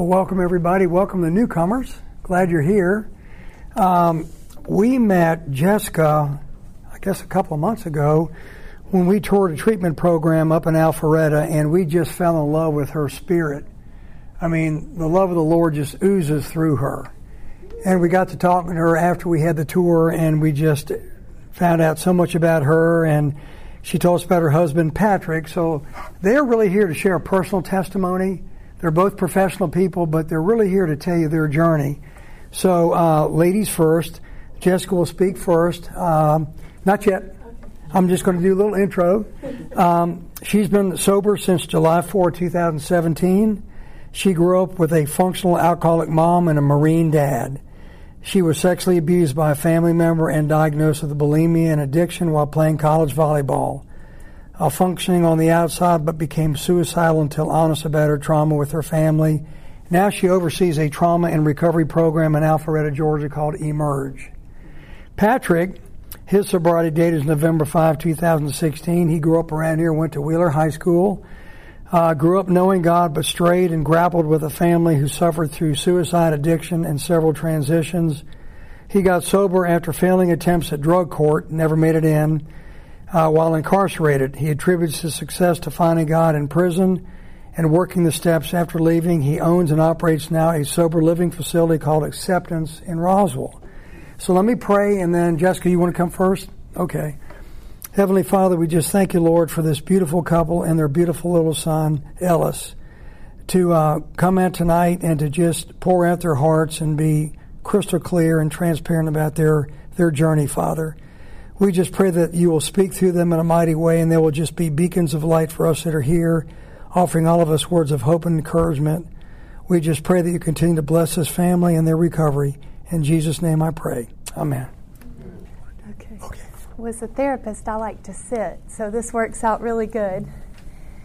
Well, welcome everybody. Welcome the newcomers. Glad you're here. Um, we met Jessica, I guess, a couple of months ago when we toured a treatment program up in Alpharetta, and we just fell in love with her spirit. I mean, the love of the Lord just oozes through her. And we got to talking to her after we had the tour, and we just found out so much about her. And she told us about her husband, Patrick. So they're really here to share a personal testimony. They're both professional people, but they're really here to tell you their journey. So, uh, ladies first. Jessica will speak first. Um, not yet. I'm just going to do a little intro. Um, she's been sober since July 4, 2017. She grew up with a functional alcoholic mom and a Marine dad. She was sexually abused by a family member and diagnosed with bulimia and addiction while playing college volleyball. Uh, functioning on the outside, but became suicidal until honest about her trauma with her family. Now she oversees a trauma and recovery program in Alpharetta, Georgia called Emerge. Patrick, his sobriety date is November 5, 2016. He grew up around here, went to Wheeler High School. Uh, grew up knowing God, but strayed and grappled with a family who suffered through suicide, addiction, and several transitions. He got sober after failing attempts at drug court, never made it in. Uh, while incarcerated, he attributes his success to finding God in prison and working the steps after leaving. He owns and operates now a sober living facility called Acceptance in Roswell. So let me pray, and then Jessica, you want to come first? Okay. Heavenly Father, we just thank you, Lord, for this beautiful couple and their beautiful little son, Ellis, to uh, come out tonight and to just pour out their hearts and be crystal clear and transparent about their, their journey, Father. We just pray that you will speak through them in a mighty way and they will just be beacons of light for us that are here, offering all of us words of hope and encouragement. We just pray that you continue to bless this family and their recovery. In Jesus' name I pray. Amen Okay. was a therapist, I like to sit, so this works out really good.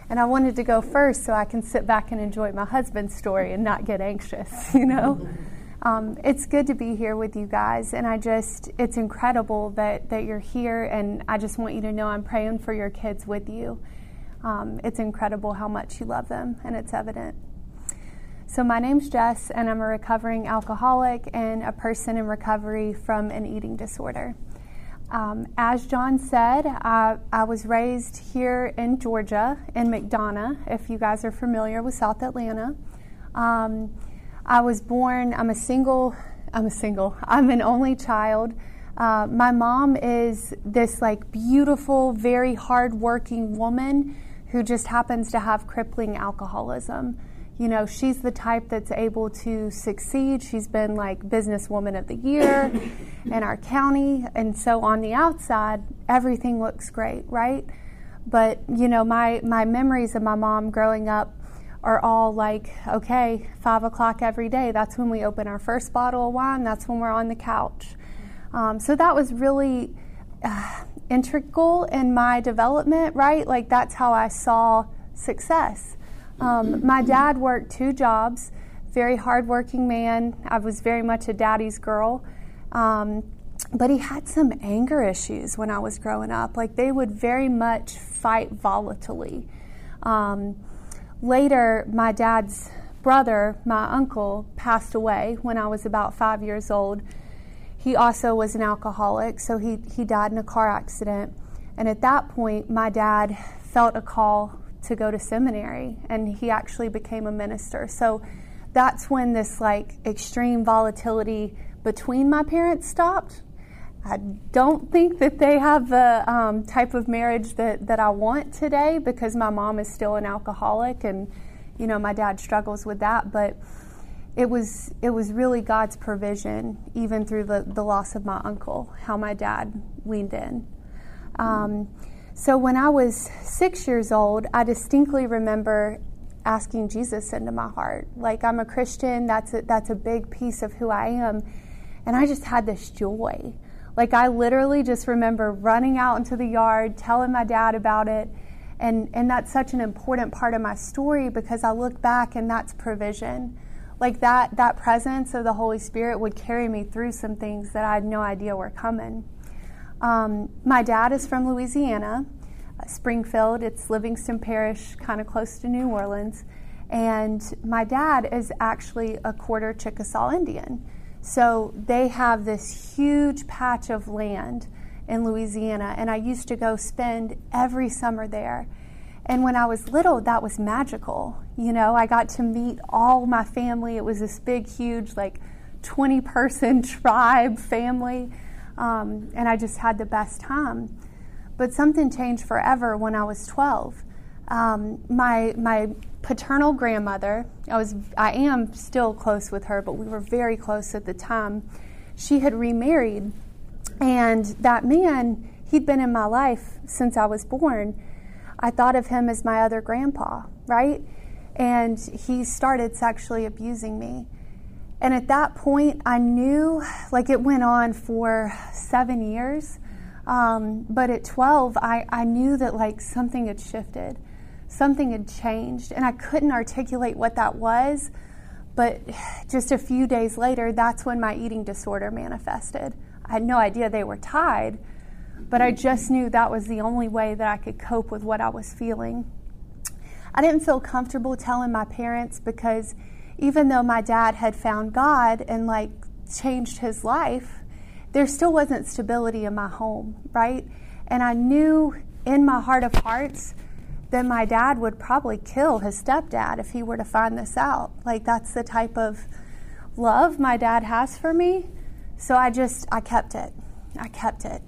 And I wanted to go first so I can sit back and enjoy my husband's story and not get anxious, you know? Um, it's good to be here with you guys, and I just, it's incredible that, that you're here, and I just want you to know I'm praying for your kids with you. Um, it's incredible how much you love them, and it's evident. So, my name's Jess, and I'm a recovering alcoholic and a person in recovery from an eating disorder. Um, as John said, I, I, was raised here in Georgia, in McDonough, if you guys are familiar with South Atlanta. Um, I was born, I'm a single, I'm a single, I'm an only child. Uh, my mom is this like beautiful, very hardworking woman who just happens to have crippling alcoholism you know, she's the type that's able to succeed. She's been like businesswoman of the year in our county. And so on the outside, everything looks great, right? But, you know, my, my memories of my mom growing up are all like, okay, five o'clock every day. That's when we open our first bottle of wine. That's when we're on the couch. Um, so that was really uh, integral in my development, right? Like that's how I saw success. Um, my dad worked two jobs, very hardworking man. I was very much a daddy's girl. Um, but he had some anger issues when I was growing up. Like they would very much fight volatilely. Um, later, my dad's brother, my uncle, passed away when I was about five years old. He also was an alcoholic, so he, he died in a car accident. And at that point, my dad felt a call to go to seminary and he actually became a minister. So that's when this like extreme volatility between my parents stopped. I don't think that they have the um, type of marriage that, that I want today because my mom is still an alcoholic and you know my dad struggles with that but it was it was really God's provision even through the, the loss of my uncle how my dad leaned in um, so when I was six years old, I distinctly remember asking Jesus into my heart. Like I'm a Christian, that's a, that's a big piece of who I am. And I just had this joy. Like I literally just remember running out into the yard, telling my dad about it. And, and that's such an important part of my story because I look back and that's provision. Like that, that presence of the Holy Spirit would carry me through some things that I had no idea were coming. Um, my dad is from Louisiana, uh, Springfield. It's Livingston Parish, kind of close to New Orleans. And my dad is actually a quarter Chickasaw Indian. So they have this huge patch of land in Louisiana, and I used to go spend every summer there. And when I was little, that was magical. You know, I got to meet all my family. It was this big, huge, like 20 person tribe family. Um, and I just had the best time. But something changed forever when I was 12. Um, my, my paternal grandmother, I, was, I am still close with her, but we were very close at the time. She had remarried, and that man, he'd been in my life since I was born. I thought of him as my other grandpa, right? And he started sexually abusing me. And at that point, I knew, like it went on for seven years. Um, but at 12, I, I knew that like something had shifted, something had changed. And I couldn't articulate what that was. But just a few days later, that's when my eating disorder manifested. I had no idea they were tied, but I just knew that was the only way that I could cope with what I was feeling. I didn't feel comfortable telling my parents because even though my dad had found God and like changed his life, there still wasn't stability in my home, right? And I knew in my heart of hearts that my dad would probably kill his stepdad if he were to find this out. Like that's the type of love my dad has for me. So I just I kept it. I kept it.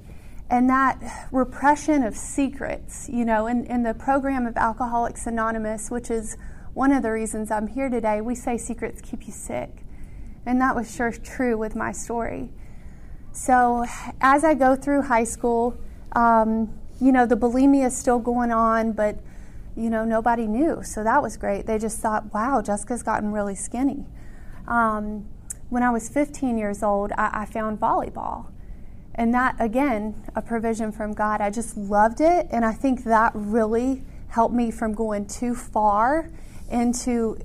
And that repression of secrets, you know, in, in the program of Alcoholics Anonymous, which is one of the reasons I'm here today, we say secrets keep you sick. And that was sure true with my story. So as I go through high school, um, you know, the bulimia is still going on, but, you know, nobody knew. So that was great. They just thought, wow, Jessica's gotten really skinny. Um, when I was 15 years old, I, I found volleyball. And that, again, a provision from God. I just loved it. And I think that really helped me from going too far into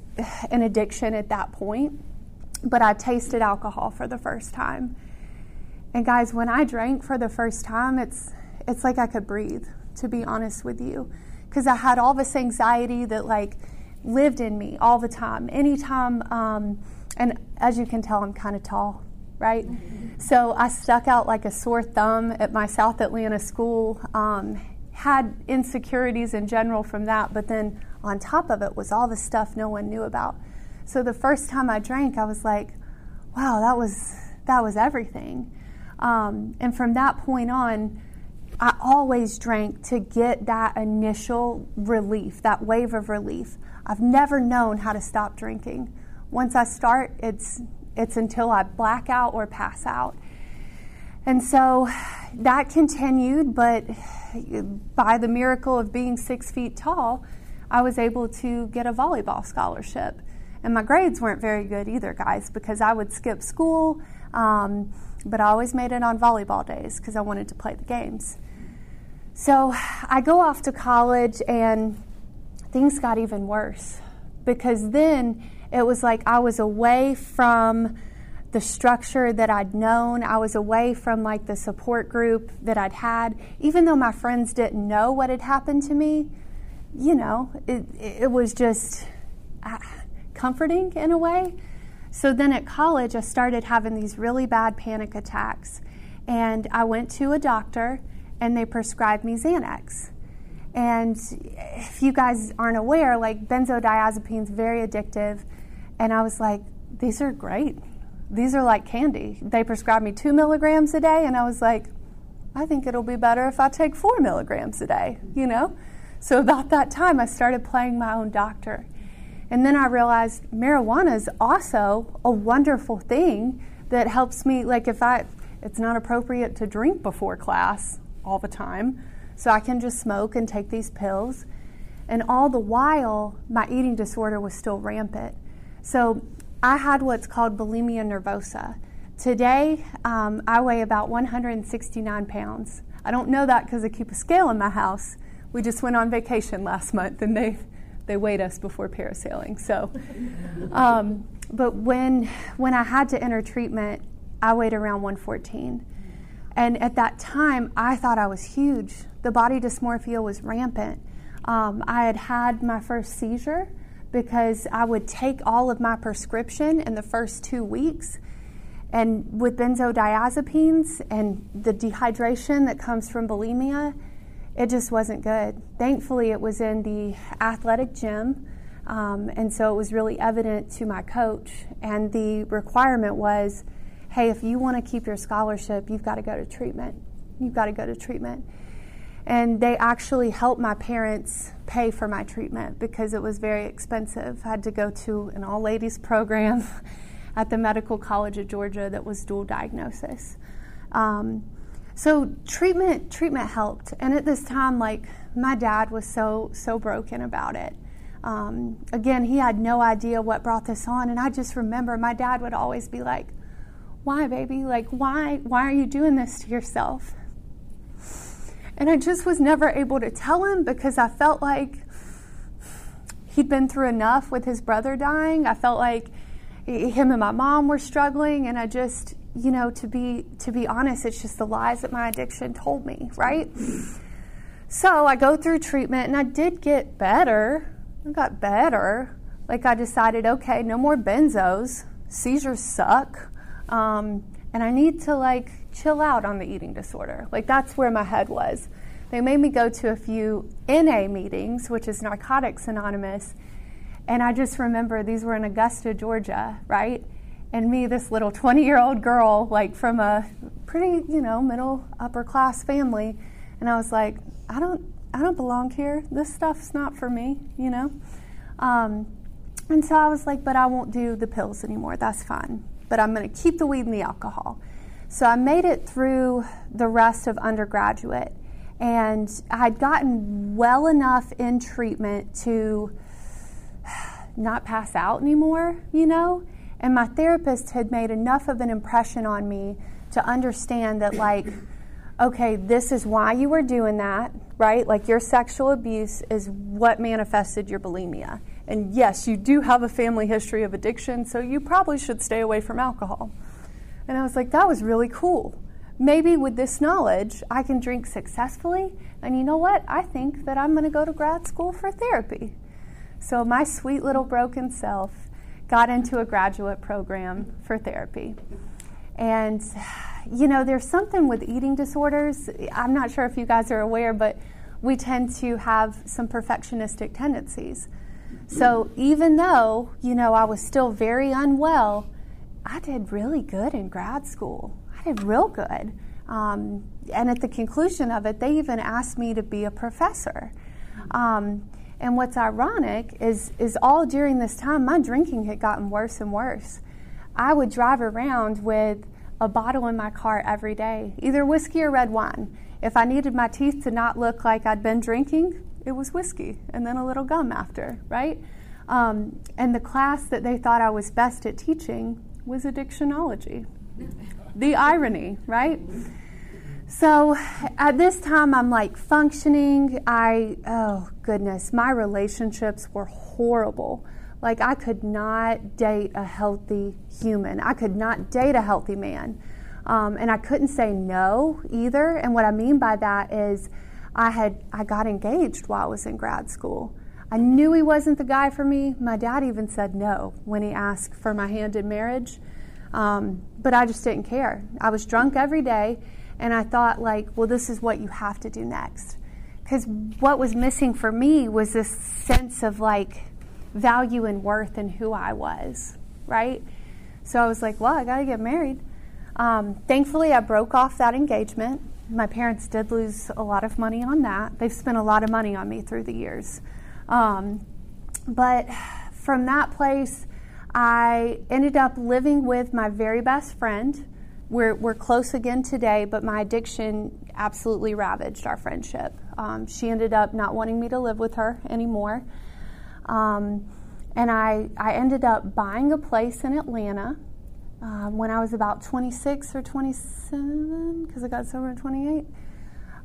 an addiction at that point. But I tasted alcohol for the first time. And guys, when I drank for the first time, it's it's like I could breathe, to be honest with you. Because I had all this anxiety that like lived in me all the time. Anytime um, and as you can tell, I'm kind of tall, right? Mm-hmm. So I stuck out like a sore thumb at my South Atlanta school. Um, had insecurities in general from that, but then on top of it was all the stuff no one knew about. So the first time I drank, I was like, "Wow, that was that was everything." Um, and from that point on, I always drank to get that initial relief, that wave of relief. I've never known how to stop drinking. Once I start, it's it's until I black out or pass out. And so that continued, but by the miracle of being six feet tall, I was able to get a volleyball scholarship. And my grades weren't very good either, guys, because I would skip school. Um, but I always made it on volleyball days because I wanted to play the games. So I go off to college and things got even worse because then it was like I was away from the structure that I'd known. I was away from like the support group that I'd had. Even though my friends didn't know what had happened to me, you know, it, it was just uh, comforting in a way. So then at college, I started having these really bad panic attacks. And I went to a doctor and they prescribed me Xanax. And if you guys aren't aware, like benzodiazepine is very addictive. And I was like, these are great. These are like candy. They prescribed me two milligrams a day, and I was like, I think it'll be better if I take four milligrams a day, you know? So about that time, I started playing my own doctor. And then I realized marijuana is also a wonderful thing that helps me. Like, if I, it's not appropriate to drink before class all the time, so I can just smoke and take these pills. And all the while, my eating disorder was still rampant. So I had what's called bulimia nervosa. Today, um, I weigh about 169 pounds. I don't know that because I keep a scale in my house. We just went on vacation last month and they they weighed us before parasailing. So, um, but when when I had to enter treatment, I weighed around 114, and at that time, I thought I was huge. The body dysmorphia was rampant. Um, I had had my first seizure because I would take all of my prescription in the first two weeks. And with benzodiazepines and the dehydration that comes from bulimia, it just wasn't good. Thankfully, it was in the athletic gym. Um, and so it was really evident to my coach. And the requirement was hey, if you want to keep your scholarship, you've got to go to treatment. You've got to go to treatment. And they actually helped my parents pay for my treatment because it was very expensive. I had to go to an all ladies program at the Medical College of Georgia that was dual diagnosis. Um, so treatment treatment helped, and at this time, like my dad was so so broken about it. Um, again, he had no idea what brought this on, and I just remember my dad would always be like, "Why, baby? Like, why? Why are you doing this to yourself?" And I just was never able to tell him because I felt like he'd been through enough with his brother dying. I felt like him and my mom were struggling and I just, you know, to be to be honest, it's just the lies that my addiction told me, right? So I go through treatment and I did get better. I got better. Like I decided, okay, no more benzos. Seizures suck. Um, and I need to like chill out on the eating disorder. Like that's where my head was. They made me go to a few NA meetings, which is Narcotics Anonymous, and I just remember these were in Augusta, Georgia, right? And me, this little 20 year old girl, like from a pretty, you know, middle upper class family, and I was like, I don't, I don't belong here. This stuff's not for me, you know. Um, and so I was like, but I won't do the pills anymore. That's fine. But I'm going to keep the weed and the alcohol. So I made it through the rest of undergraduate, and I'd gotten well enough in treatment to not pass out anymore, you know? And my therapist had made enough of an impression on me to understand that, like, okay, this is why you were doing that, right? Like, your sexual abuse is what manifested your bulimia. And yes, you do have a family history of addiction, so you probably should stay away from alcohol. And I was like, that was really cool. Maybe with this knowledge, I can drink successfully. And you know what? I think that I'm going to go to grad school for therapy. So my sweet little broken self got into a graduate program for therapy. And, you know, there's something with eating disorders. I'm not sure if you guys are aware, but we tend to have some perfectionistic tendencies. So even though, you know, I was still very unwell, I did really good in grad school. I did real good. Um, and at the conclusion of it, they even asked me to be a professor. Um, and what's ironic is, is all during this time, my drinking had gotten worse and worse. I would drive around with a bottle in my car every day, either whiskey or red wine. If I needed my teeth to not look like I'd been drinking, it was whiskey and then a little gum after, right? Um, and the class that they thought I was best at teaching was addictionology. the irony, right? So at this time, I'm like functioning. I, oh goodness, my relationships were horrible. Like, I could not date a healthy human, I could not date a healthy man. Um, and I couldn't say no either. And what I mean by that is, I had I got engaged while I was in grad school. I knew he wasn't the guy for me. My dad even said no when he asked for my hand in marriage. Um, but I just didn't care. I was drunk every day, and I thought, like, well, this is what you have to do next. Because what was missing for me was this sense of like value and worth in who I was, right? So I was like, well, I got to get married. Um, thankfully, I broke off that engagement. My parents did lose a lot of money on that. They've spent a lot of money on me through the years. Um, but from that place, I ended up living with my very best friend. We're, we're close again today, but my addiction absolutely ravaged our friendship. Um, she ended up not wanting me to live with her anymore. Um, and I, I ended up buying a place in Atlanta um, when I was about 26 or 27, because I got sober at 28.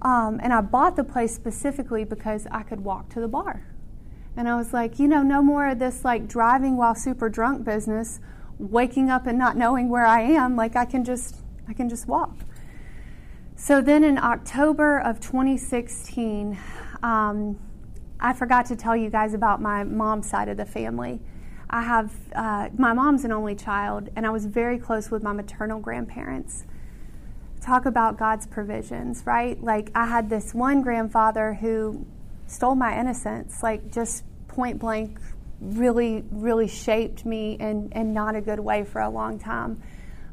Um, and I bought the place specifically because I could walk to the bar. And I was like, you know, no more of this like driving while super drunk business, waking up and not knowing where I am. Like I can just, I can just walk. So then in October of 2016, um, I forgot to tell you guys about my mom's side of the family. I have, uh, my mom's an only child, and I was very close with my maternal grandparents. Talk about God's provisions, right? Like, I had this one grandfather who stole my innocence, like, just point blank, really, really shaped me in, in not a good way for a long time.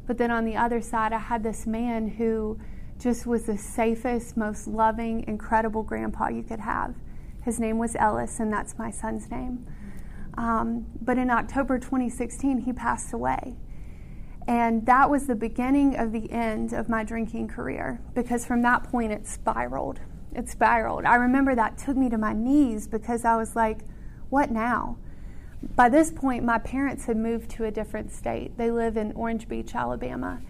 But then on the other side, I had this man who just was the safest, most loving, incredible grandpa you could have. His name was Ellis, and that's my son's name. Um, but in October 2016, he passed away. And that was the beginning of the end of my drinking career because from that point it spiraled. It spiraled. I remember that took me to my knees because I was like, what now? By this point, my parents had moved to a different state. They live in Orange Beach, Alabama.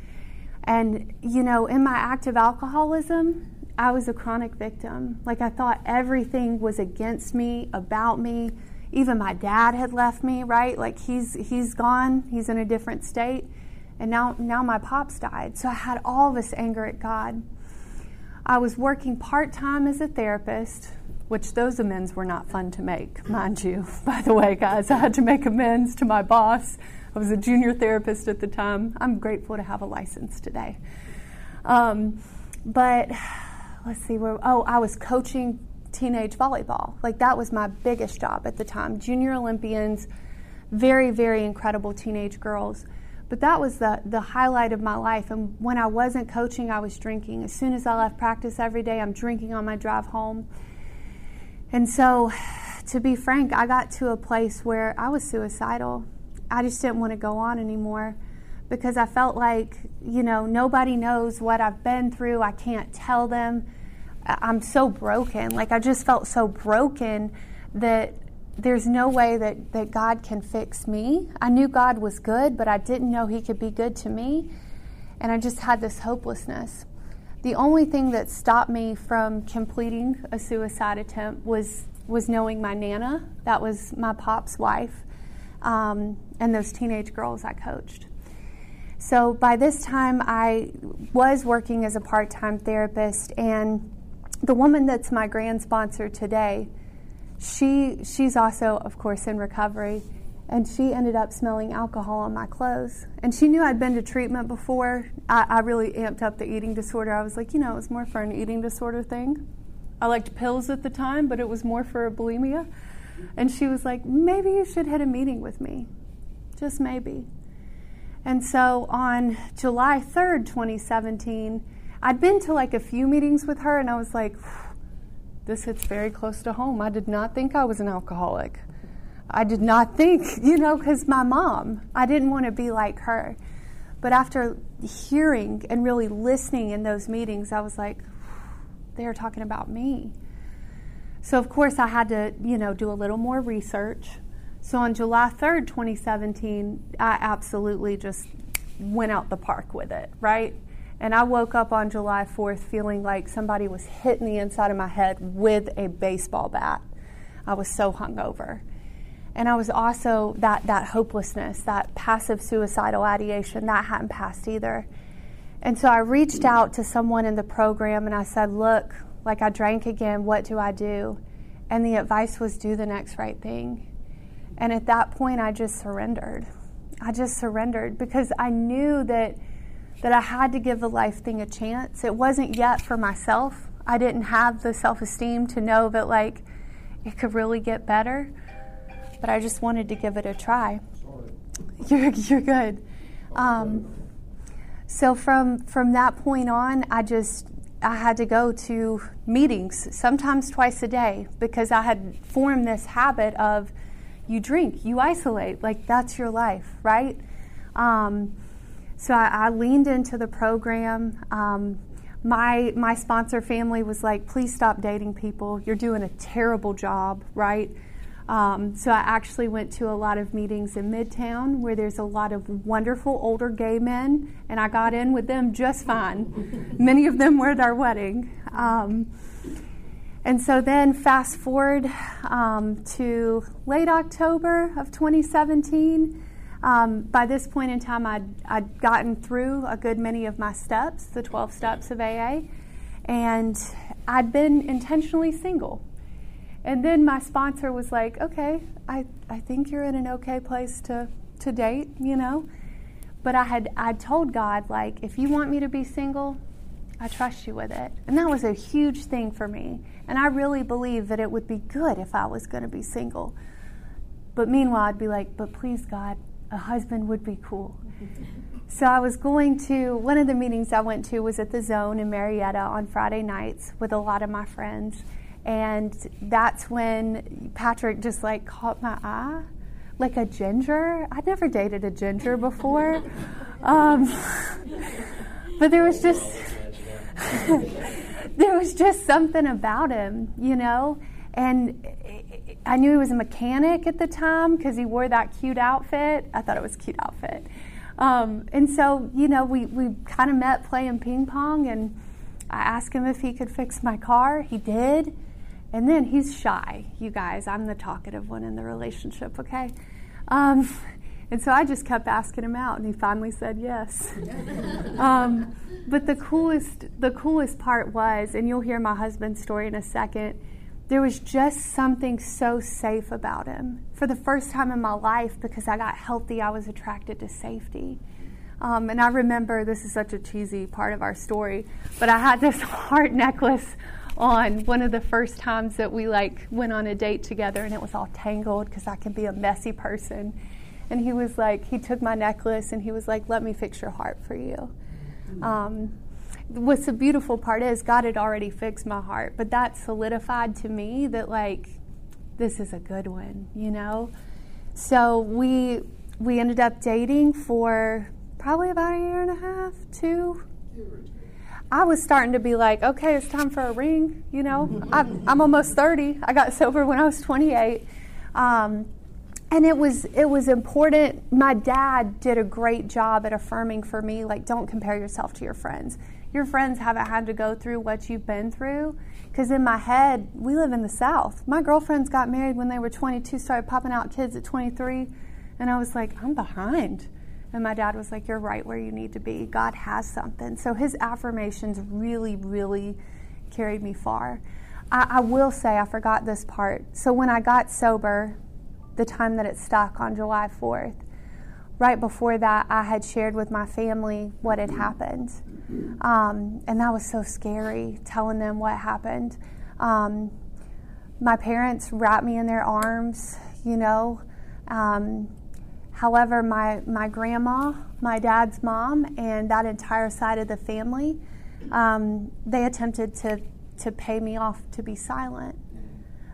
And, you know, in my active alcoholism, I was a chronic victim. Like, I thought everything was against me, about me. Even my dad had left me, right? Like, he's, he's gone, he's in a different state. And now, now my pops died. So I had all this anger at God. I was working part time as a therapist, which those amends were not fun to make, mind you. By the way, guys, I had to make amends to my boss. I was a junior therapist at the time. I'm grateful to have a license today. Um, but let's see where, oh, I was coaching teenage volleyball. Like that was my biggest job at the time. Junior Olympians, very, very incredible teenage girls. But that was the, the highlight of my life. And when I wasn't coaching, I was drinking. As soon as I left practice every day, I'm drinking on my drive home. And so, to be frank, I got to a place where I was suicidal. I just didn't want to go on anymore because I felt like, you know, nobody knows what I've been through. I can't tell them. I'm so broken. Like, I just felt so broken that there's no way that, that God can fix me. I knew God was good, but I didn't know He could be good to me. And I just had this hopelessness. The only thing that stopped me from completing a suicide attempt was was knowing my nana. That was my pop's wife, um, and those teenage girls I coached. So by this time, I was working as a part time therapist, and the woman that's my grand sponsor today, she she's also, of course, in recovery and she ended up smelling alcohol on my clothes. And she knew I'd been to treatment before. I, I, really amped up the eating disorder. I was like, you know, it was more for an eating disorder thing. I liked pills at the time, but it was more for a bulimia. And she was like, maybe you should hit a meeting with me. Just maybe. And so on July 3rd, 2017, I'd been to like a few meetings with her, and I was like, this hits very close to home. I did not think I was an alcoholic. I did not think, you know, because my mom, I didn't want to be like her. But after hearing and really listening in those meetings, I was like, they're talking about me. So, of course, I had to, you know, do a little more research. So, on July 3rd, 2017, I absolutely just went out the park with it, right? And I woke up on July 4th feeling like somebody was hitting the inside of my head with a baseball bat. I was so hungover. And I was also that, that hopelessness, that passive suicidal ideation, that hadn't passed either. And so I reached out to someone in the program and I said, Look, like I drank again, what do I do? And the advice was do the next right thing. And at that point, I just surrendered. I just surrendered because I knew that, that I had to give the life thing a chance. It wasn't yet for myself. I didn't have the self esteem to know that, like, it could really get better but I just wanted to give it a try. You're, you're good. Um, so from from that point on, I just I had to go to meetings sometimes twice a day because I had formed this habit of you drink, you isolate, like that's your life, right? Um, so I, I, leaned into the program. Um, my my sponsor family was like, please stop dating people. You're doing a terrible job, right? Um, so I actually went to a lot of meetings in Midtown where there's a lot of wonderful older gay men, and I got in with them just fine. Many of them were at our wedding. Um, and so then, fast forward um, to late October of 2017. Um, by this point in time, I'd, I'd gotten through a good many of my steps, the 12 steps of AA, and I'd been intentionally single And then my sponsor was like, okay, I, I think you're in an okay place to, to date, you know? But I had I told God, like, if you want me to be single, I trust you with it. And that was a huge thing for me. And I really believed that it would be good if I was going to be single. But meanwhile, I'd be like, but please, God, a husband would be cool. so I was going to, one of the meetings I went to was at the Zone in Marietta on Friday nights with a lot of my friends. And that's when Patrick just like caught my eye like a ginger. I'd never dated a ginger before. Um, but there was just there was just something about him, you know. And I knew he was a mechanic at the time because he wore that cute outfit. I thought it was a cute outfit. Um, and so, you know, we, we kind of met playing ping pong, and I asked him if he could fix my car. He did. And then he's shy, you guys. I'm the talkative one in the relationship, okay? Um, and so I just kept asking him out, and he finally said yes. um, but the coolest, the coolest part was, and you'll hear my husband's story in a second. There was just something so safe about him. For the first time in my life, because I got healthy, I was attracted to safety. Um, and I remember this is such a cheesy part of our story, but I had this heart necklace on one of the first times that we like went on a date together and it was all tangled because I can be a messy person. And he was like, he took my necklace and he was like, let me fix your heart for you. Um, what's the beautiful part is God had already fixed my heart, but that solidified to me that like this is a good one, you know. So we we ended up dating for probably about a year and a half, two. I was starting to be like, okay, it's time for a ring. You know, I'm, I'm almost 30. I got sober when I was 28. Um, and it was it was important my dad did a great job at affirming for me like don't compare yourself to your friends your friends haven't had to go through what you've been through because in my head we live in the south my girlfriends got married when they were 22 started popping out kids at 23 and i was like i'm behind and my dad was like, You're right where you need to be. God has something. So his affirmations really, really carried me far. I, I, will say, I forgot this part. So when I got sober, the time that it stuck on July 4th, right before that, I had shared with my family what had happened. Um, and that was so scary, telling them what happened. Um, my parents wrapped me in their arms, you know. Um, However, my, my grandma, my dad's mom, and that entire side of the family, um, they attempted to, to pay me off to be silent.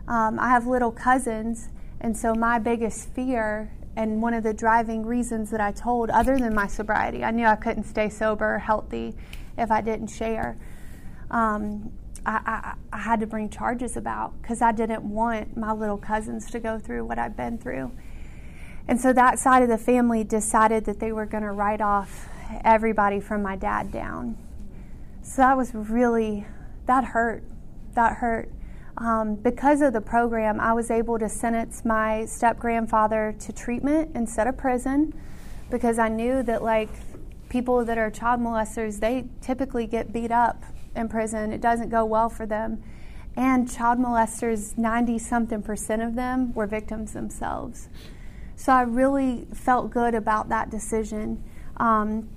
Um, I have little cousins, and so my biggest fear, and one of the driving reasons that I told, other than my sobriety, I knew I couldn't stay sober or healthy if I didn't share. Um, I, I, I, had to bring charges about because I didn't want my little cousins to go through what I've been through. And so that side of the family decided that they were going to write off everybody from my dad down. So that was really, that hurt. That hurt. Um, because of the program, I was able to sentence my step grandfather to treatment instead of prison because I knew that, like, people that are child molesters, they typically get beat up in prison. It doesn't go well for them. And child molesters, 90 something percent of them were victims themselves. So I really felt good about that decision. Um,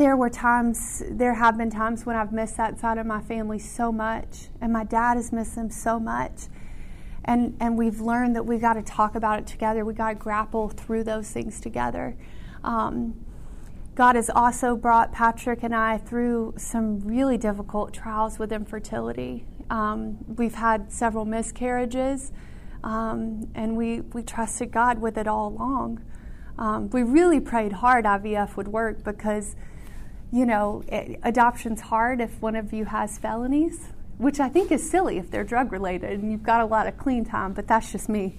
there were times, there have been times when I've missed that side of my family so much, and my dad has missed them so much. And, and we've learned that we've got to talk about it together. We've got to grapple through those things together. Um, God has also brought Patrick and I through some really difficult trials with infertility. Um, we've had several miscarriages. Um, and we, we trusted God with it all along. Um, we really prayed hard IVF would work because, you know, it, adoption's hard if one of you has felonies, which I think is silly if they're drug related and you've got a lot of clean time, but that's just me.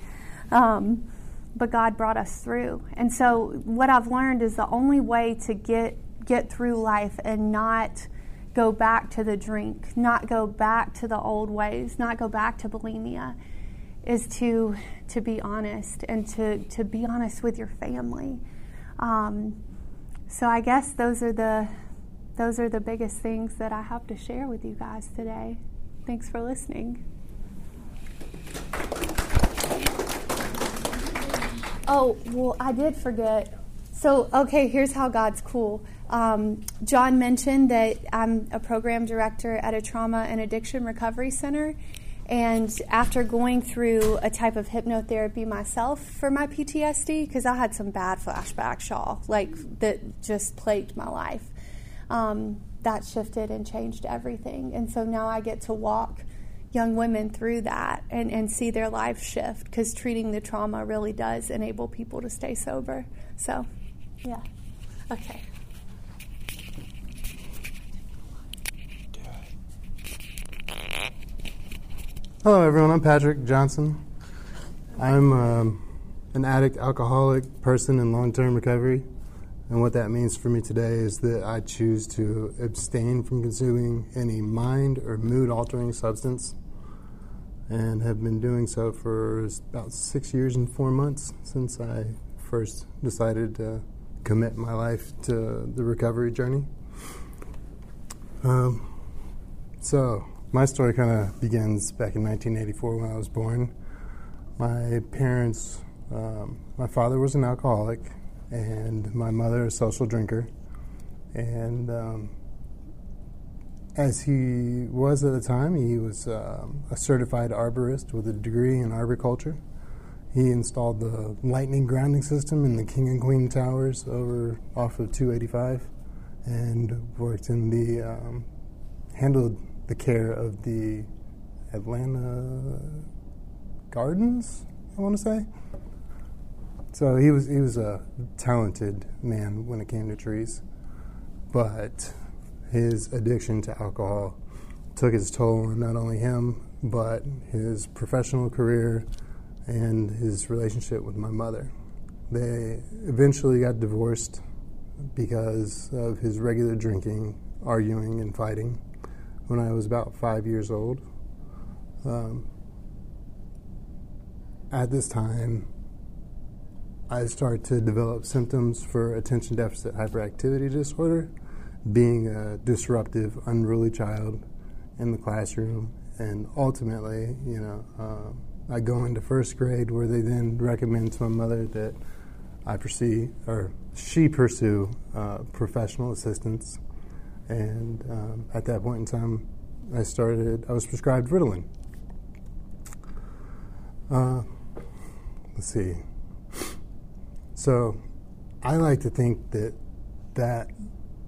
Um, but God brought us through. And so what I've learned is the only way to get get through life and not go back to the drink, not go back to the old ways, not go back to bulimia is to to be honest and to to be honest with your family. Um, so I guess those are the those are the biggest things that I have to share with you guys today. Thanks for listening. Oh, well, I did forget. So, okay, here's how God's cool. Um, John mentioned that I'm a program director at a trauma and addiction recovery center, and after going through a type of hypnotherapy myself for my PTSD, because I had some bad flashbacks, y'all, like that just plagued my life, um, that shifted and changed everything. And so now I get to walk young women through that and, and see their lives shift because treating the trauma really does enable people to stay sober. So, yeah. Okay. Hello, everyone. I'm Patrick Johnson. I'm um, an addict, alcoholic person in long term recovery. And what that means for me today is that I choose to abstain from consuming any mind or mood altering substance and have been doing so for about six years and four months since I first decided to commit my life to the recovery journey. Um, so, my story kind of begins back in 1984 when I was born. My parents, um, my father was an alcoholic, and my mother a social drinker. And um, as he was at the time, he was um, a certified arborist with a degree in arboriculture. He installed the lightning grounding system in the King and Queen Towers over off of 285, and worked in the um, handled the care of the Atlanta Gardens, I want to say. So he was he was a talented man when it came to trees, but his addiction to alcohol took its toll on not only him but his professional career and his relationship with my mother. They eventually got divorced because of his regular drinking, arguing, and fighting when I was about five years old. Um, at this time, I started to develop symptoms for attention deficit hyperactivity disorder, being a disruptive, unruly child in the classroom, and ultimately, you know, uh, I go into first grade where they then recommend to my mother that I pursue or she pursue uh, professional assistance and um, at that point in time, I started, I was prescribed Ritalin. Uh, let's see. So I like to think that that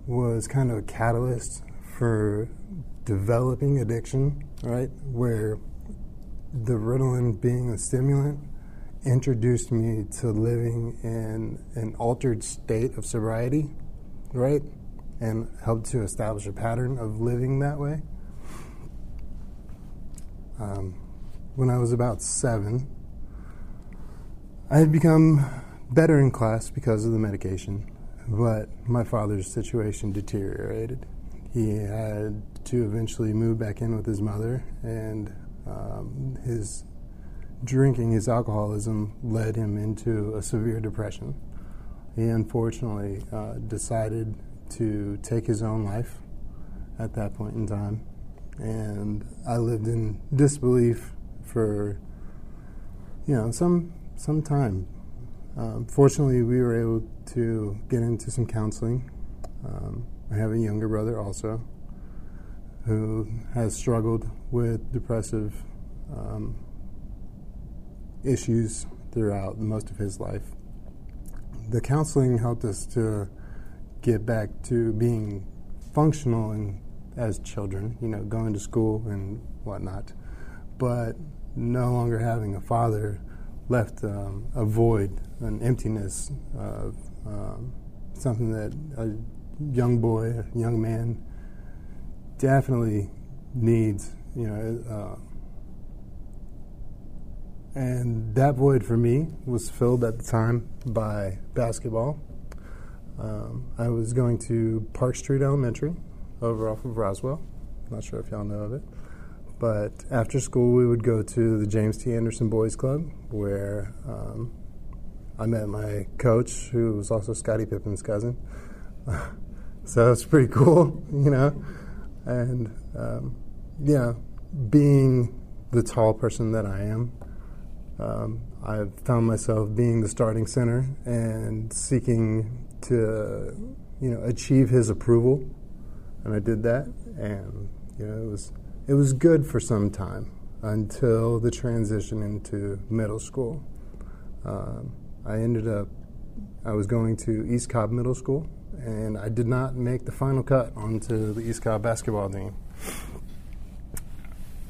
was kind of a catalyst for developing addiction, right? Where the Ritalin being a stimulant introduced me to living in an altered state of sobriety, right? And helped to establish a pattern of living that way. Um, when I was about seven, I had become better in class because of the medication, but my father's situation deteriorated. He had to eventually move back in with his mother, and um, his drinking, his alcoholism, led him into a severe depression. He unfortunately uh, decided to take his own life at that point in time. And I lived in disbelief for, you know, some, some time. Um, fortunately, we were able to get into some counseling. Um, I have a younger brother also who has struggled with depressive um, issues throughout most of his life. The counseling helped us to get back to being functional and as children, you know, going to school and whatnot, but no longer having a father left um, a void, an emptiness of um, something that a young boy, a young man, definitely needs, you know. Uh, and that void for me was filled at the time by basketball um, I was going to Park Street Elementary over off of Roswell. Not sure if y'all know of it. But after school, we would go to the James T. Anderson Boys Club, where um, I met my coach, who was also Scottie Pippen's cousin. so it's pretty cool, you know. And um, yeah, being the tall person that I am, um, I found myself being the starting center and seeking to, you know, achieve his approval, and I did that, and you know, it was it was good for some time until the transition into middle school. Um, I ended up, I was going to East Cobb Middle School, and I did not make the final cut onto the East Cobb basketball team.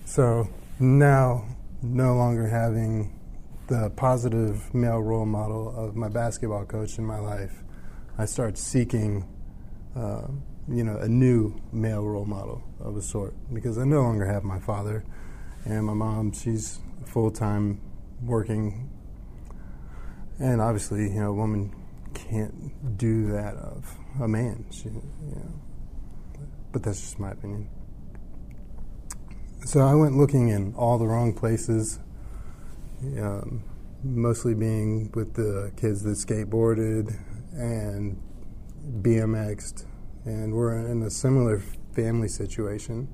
So now, no longer having the positive male role model of my basketball coach in my life, I start seeking, uh, you know, a new male role model of a sort because I no longer have my father and my mom. She's full time working, and obviously, you know, a woman can't do that of a man. She, you know, but that's just my opinion. So I went looking in all the wrong places. Um, mostly being with the kids that skateboarded and BMXed, and we're in a similar family situation,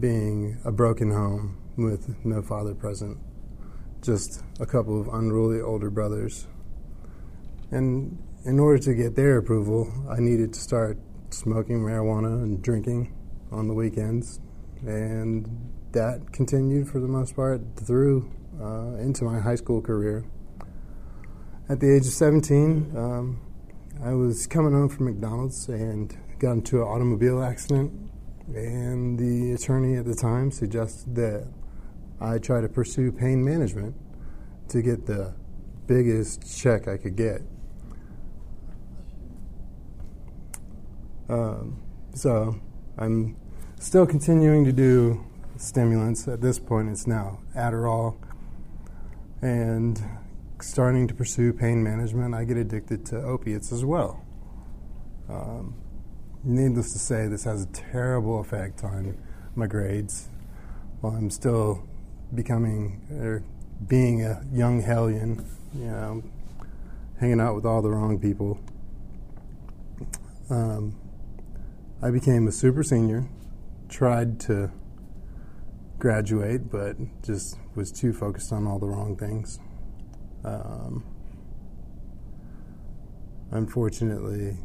being a broken home with no father present, just a couple of unruly older brothers. And in order to get their approval, I needed to start smoking marijuana and drinking on the weekends, and that continued for the most part through uh, into my high school career. At the age of 17, um, I was coming home from McDonald's and got into an automobile accident, and the attorney at the time suggested that I try to pursue pain management to get the biggest check I could get. Um, so I'm still continuing to do stimulants. At this point, it's now Adderall and starting to pursue pain management, I get addicted to opiates as well. Um, needless to say, this has a terrible effect on my grades while I'm still becoming or being a young hellion, you know, hanging out with all the wrong people. Um, I became a super senior, tried to graduate, but just was too focused on all the wrong things. Um, unfortunately,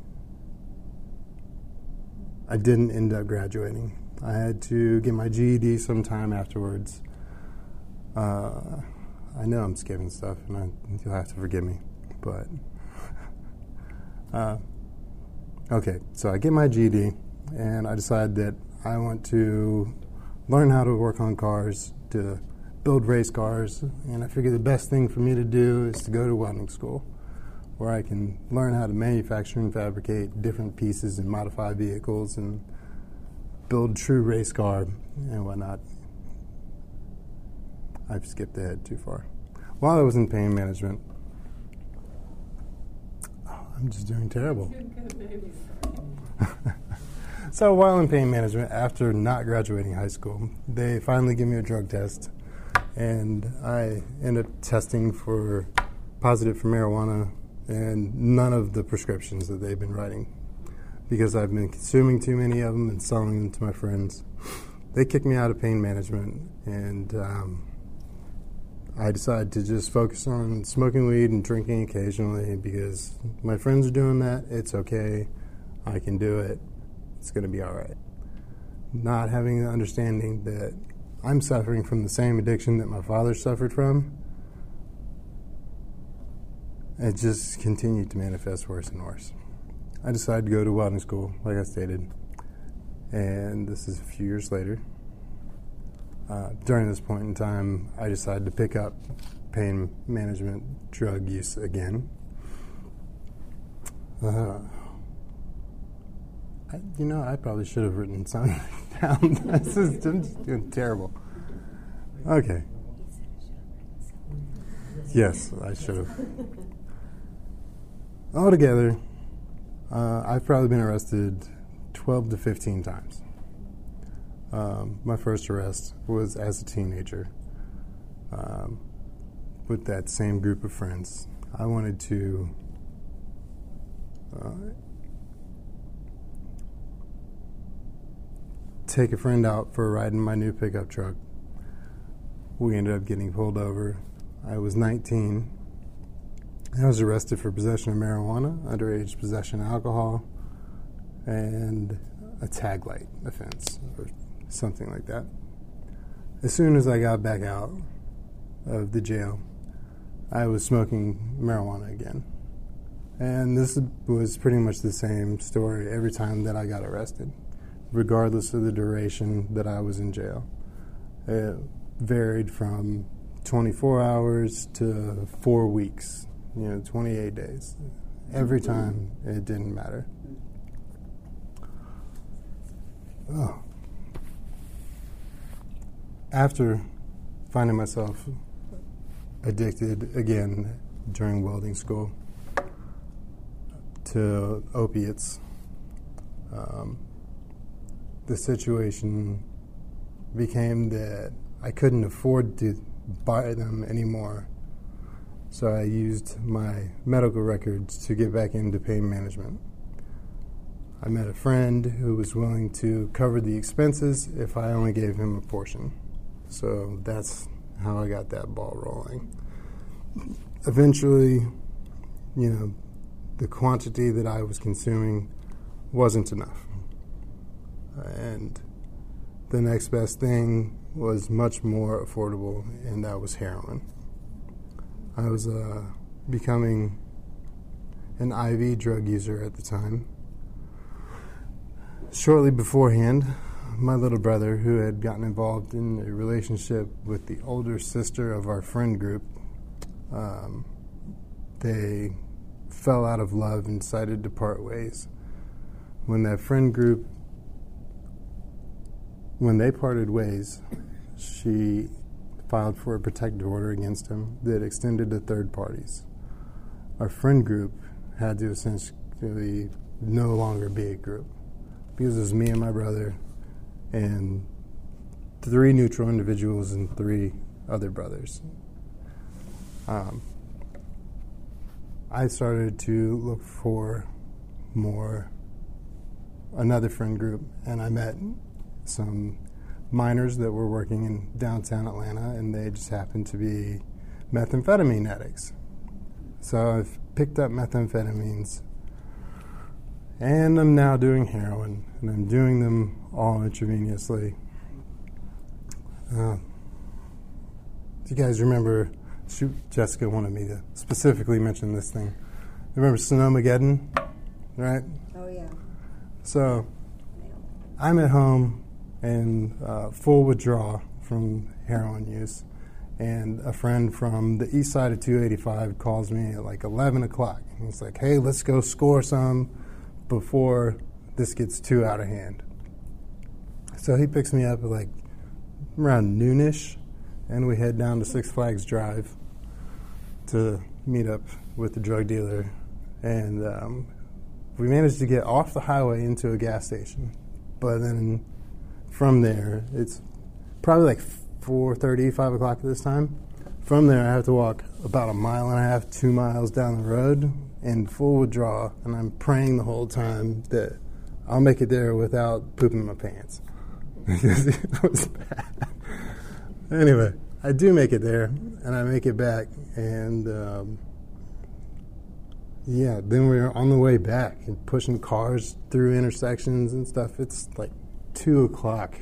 I didn't end up graduating. I had to get my GED sometime afterwards. Uh, I know I'm skipping stuff, and I, you'll have to forgive me, but uh, okay. So I get my GED, and I decide that I want to learn how to work on cars, to build race cars, and I figured the best thing for me to do is to go to welding school, where I can learn how to manufacture and fabricate different pieces and modify vehicles and build true race car and whatnot. I've skipped ahead too far. While I was in pain management, oh, I'm just doing terrible. So while in pain management, after not graduating high school, they finally give me a drug test, and I end up testing for positive for marijuana and none of the prescriptions that they've been writing because I've been consuming too many of them and selling them to my friends. They kicked me out of pain management, and um, I decided to just focus on smoking weed and drinking occasionally because my friends are doing that. It's okay. I can do it it's going to be all right. Not having the understanding that I'm suffering from the same addiction that my father suffered from, it just continued to manifest worse and worse. I decided to go to welding school, like I stated, and this is a few years later. Uh, during this point in time, I decided to pick up pain management drug use again. Uh, I, you know, I probably should have written something down. this is I'm just doing terrible. Okay. Yes, I should have. Altogether, uh, I've probably been arrested 12 to 15 times. Um, my first arrest was as a teenager um, with that same group of friends. I wanted to uh, take a friend out for a ride in my new pickup truck. We ended up getting pulled over. I was 19. I was arrested for possession of marijuana, underage possession of alcohol, and a tag light offense or something like that. As soon as I got back out of the jail, I was smoking marijuana again. And this was pretty much the same story every time that I got arrested, regardless of the duration that I was in jail. It varied from 24 hours to four weeks, you know, 28 days. Every time it didn't matter. Oh. After finding myself addicted again during welding school to opiates, um, the situation became that I couldn't afford to buy them anymore. So I used my medical records to get back into pain management. I met a friend who was willing to cover the expenses if I only gave him a portion. So that's how I got that ball rolling. Eventually, you know, the quantity that I was consuming wasn't enough. And the next best thing was much more affordable, and that was heroin. I was uh, becoming an IV drug user at the time. Shortly beforehand, my little brother, who had gotten involved in a relationship with the older sister of our friend group, um, they fell out of love and decided to part ways. When that friend group when they parted ways, she filed for a protective order against him that extended to third parties. Our friend group had to essentially no longer be a group because it was me and my brother and three neutral individuals and three other brothers. Um, I started to look for more another friend group, and I met some miners that were working in downtown Atlanta, and they just happened to be methamphetamine addicts. So I've picked up methamphetamines, and I'm now doing heroin, and I'm doing them all intravenously. Uh, do you guys remember? Shoot, Jessica wanted me to specifically mention this thing. Remember Snowmageddon, right? Oh yeah. So I'm at home and uh, full withdrawal from heroin use. And a friend from the east side of 285 calls me at like 11 o'clock. He's like, hey, let's go score some before this gets too out of hand. So he picks me up at like around noonish, and we head down to Six Flags Drive to meet up with the drug dealer. And um, we managed to get off the highway into a gas station. But then from there, it's probably like 4.30, 5 o'clock at this time. From there, I have to walk about a mile and a half, two miles down the road in full withdrawal, and I'm praying the whole time that I'll make it there without pooping my pants. because it was bad. Anyway, I do make it there, and I make it back, and um, yeah, then we're on the way back and pushing cars through intersections and stuff. It's like two o'clock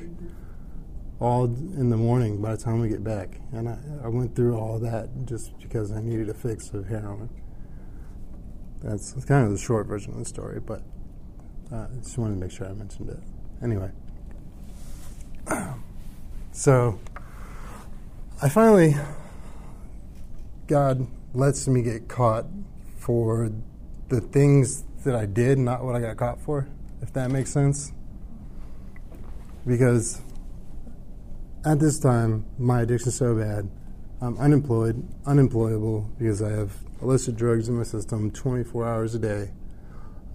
all in the morning by the time we get back. And I, I went through all that just because I needed a fix of heroin. That's kind of the short version of the story, but uh, I just wanted to make sure I mentioned it. Anyway, so I finally, God lets me get caught for the things that I did, not what I got caught for, if that makes sense because at this time my addiction's so bad. I'm unemployed, unemployable because I have illicit drugs in my system 24 hours a day.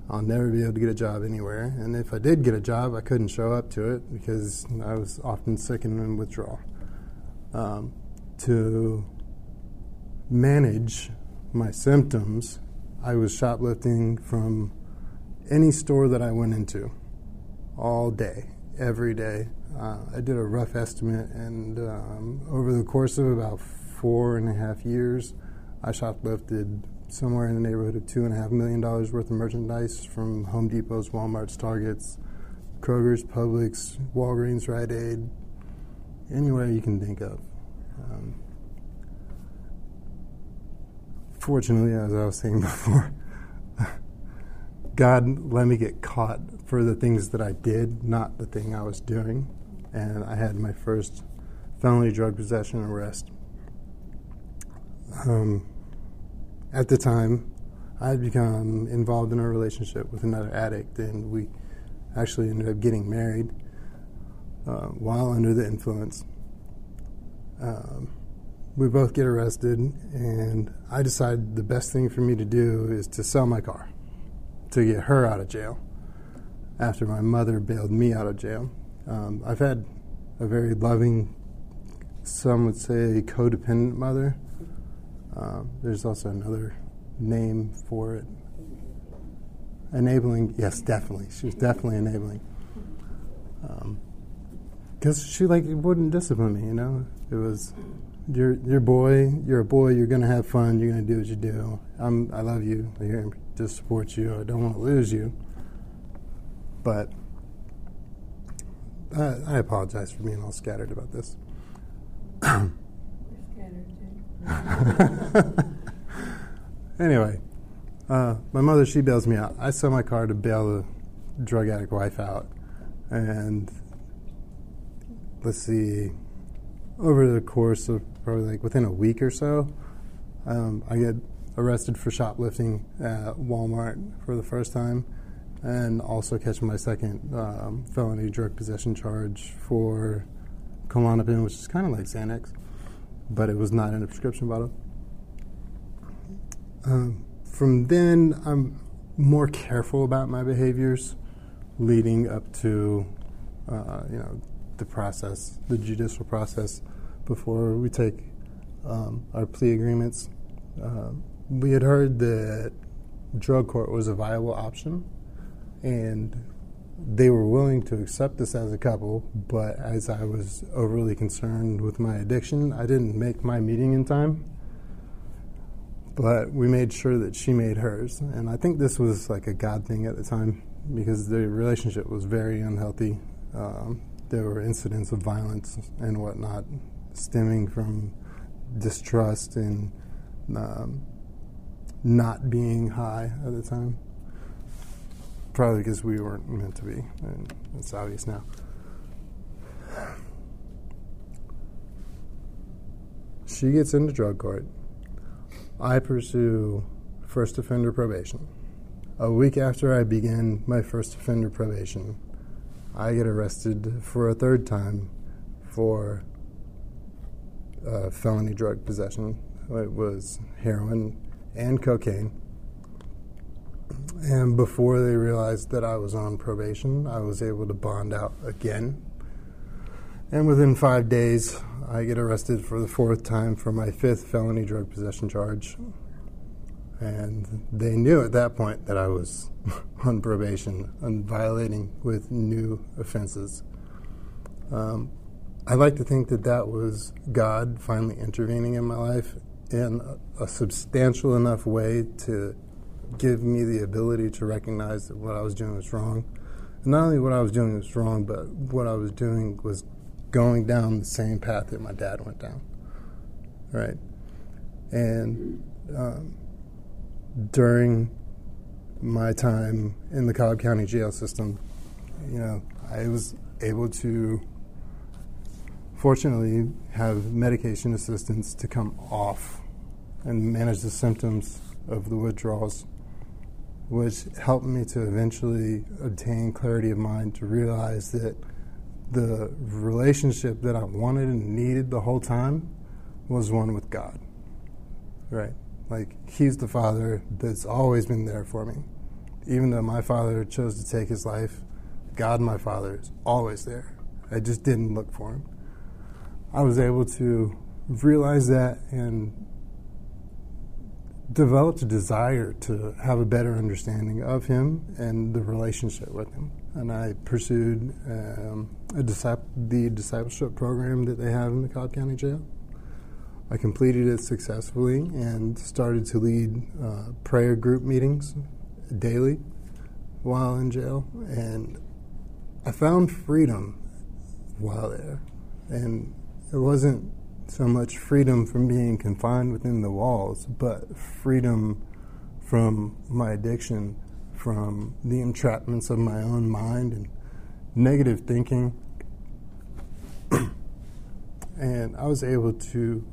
I'll never be able to get a job anywhere. And if I did get a job, I couldn't show up to it because I was often sick and in withdrawal. Um, to manage my symptoms, I was shoplifting from any store that I went into all day every day. Uh, I did a rough estimate, and um, over the course of about four and a half years, I shoplifted somewhere in the neighborhood of two and a half million dollars worth of merchandise from Home Depot's, Walmart's, Targets, Kroger's, Publix, Walgreens, Rite Aid, anywhere you can think of. Um, fortunately, as I was saying before, God let me get caught for the things that I did, not the thing I was doing. And I had my first felony drug possession arrest. Um, at the time, I had become involved in a relationship with another addict, and we actually ended up getting married uh, while under the influence. Um, we both get arrested, and I decided the best thing for me to do is to sell my car to get her out of jail after my mother bailed me out of jail. Um, I've had a very loving, some would say codependent mother. Um, there's also another name for it. Enabling, yes, definitely. She was definitely enabling. Because um, she like wouldn't discipline me, you know. It was, you're your boy. You're a boy. You're gonna have fun. You're gonna do what you do. I'm. I love you. I'm here to support you. I don't want to lose you. But I, I apologize for being all scattered about this. anyway, uh, my mother she bails me out. I sell my car to bail the drug addict wife out, and let's see, over the course of probably like within a week or so, um, I get arrested for shoplifting at Walmart for the first time, and also catch my second um, felony drug possession charge for Klonopin, which is kind of like Xanax, but it was not in a prescription bottle. Um, from then, I'm more careful about my behaviors leading up to, uh, you know, the process, the judicial process, before we take um, our plea agreements. Uh, we had heard that drug court was a viable option, and they were willing to accept us as a couple. But as I was overly concerned with my addiction, I didn't make my meeting in time. But we made sure that she made hers, and I think this was like a God thing at the time because the relationship was very unhealthy. Um, there were incidents of violence and whatnot stemming from distrust and um, not being high at the time. Probably because we weren't meant to be, and it's obvious now. She gets into drug court. I pursue first offender probation. A week after I begin my first offender probation, I get arrested for a third time for uh, felony drug possession. It was heroin and cocaine. And before they realized that I was on probation, I was able to bond out again. And within five days, I get arrested for the fourth time for my fifth felony drug possession charge. And they knew at that point that I was on probation and violating with new offenses. Um, I like to think that that was God finally intervening in my life in a, a substantial enough way to give me the ability to recognize that what I was doing was wrong. And not only what I was doing was wrong, but what I was doing was going down the same path that my dad went down. Right? And um, during my time in the Cobb County jail system, you know, I was able to fortunately have medication assistance to come off and manage the symptoms of the withdrawals, which helped me to eventually obtain clarity of mind to realize that the relationship that I wanted and needed the whole time was one with God. Right? Like, He's the Father that's always been there for me. Even though my father chose to take his life, God, my Father, is always there. I just didn't look for Him. I was able to realize that and developed a desire to have a better understanding of him and the relationship with him. And I pursued um, a disciple, the discipleship program that they have in the Cobb County Jail. I completed it successfully and started to lead uh, prayer group meetings daily while in jail. And I found freedom while there. And it wasn't so much freedom from being confined within the walls, but freedom from my addiction, from the entrapments of my own mind and negative thinking. and I was able to,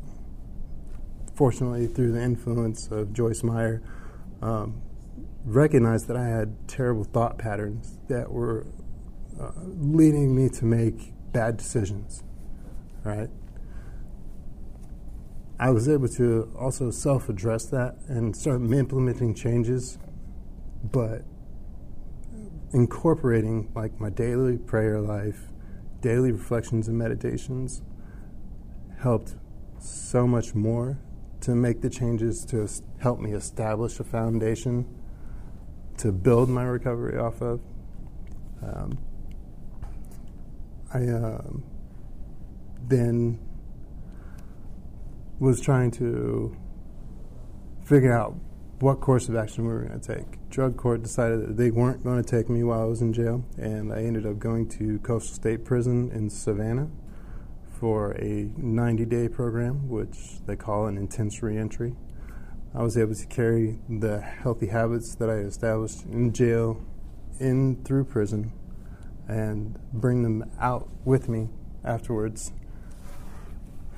fortunately, through the influence of Joyce Meyer, um, recognize that I had terrible thought patterns that were uh, leading me to make bad decisions, right? I was able to also self address that and start implementing changes, but incorporating like my daily prayer life, daily reflections and meditations helped so much more to make the changes to help me establish a foundation to build my recovery off of. Um, I uh, then was trying to figure out what course of action we were going to take. Drug court decided that they weren't going to take me while I was in jail, and I ended up going to Coastal State Prison in Savannah for a 90 day program, which they call an intense reentry. I was able to carry the healthy habits that I established in jail in through prison and bring them out with me afterwards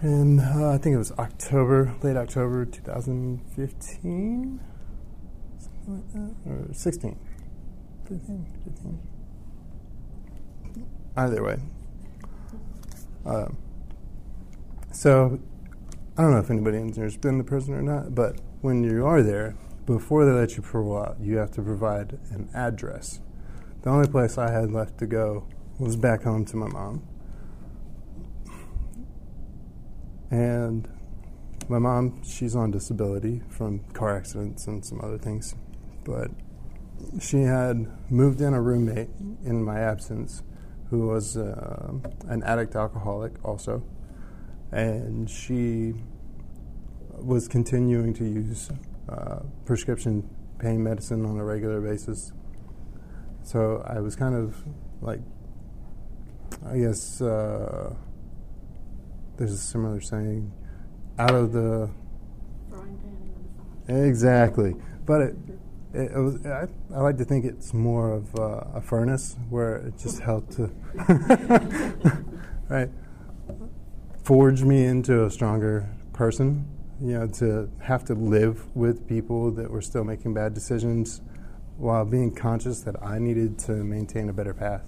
and uh, I think it was October, late October 2015, something like that, or 16, 15, 15. Either way. Um, so I don't know if anybody in there's been the prison or not, but when you are there, before they let you parole out, you have to provide an address. The only place I had left to go was back home to my mom and my mom, she's on disability from car accidents and some other things. But she had moved in a roommate in my absence who was uh, an addict alcoholic also. And she was continuing to use uh, prescription pain medicine on a regular basis. So I was kind of like, I guess, uh, there's a similar saying out of the exactly. But it, it, it was I, I, like to think it's more of uh, a furnace where it just helped to right. Forge me into a stronger person you know to have to live with people that were still making bad decisions while being conscious that I needed to maintain a better path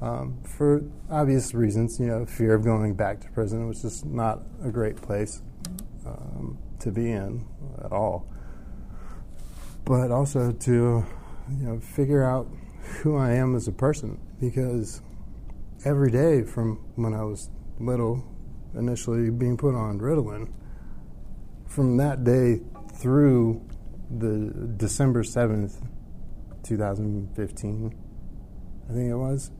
um, for obvious reasons. You know, fear of going back to prison, which is not a great place um, to be in at all. But also to, you know, figure out who I am as a person because every day from when I was little, initially being put on Ritalin, from that day through the December 7th, 2015, I think it was,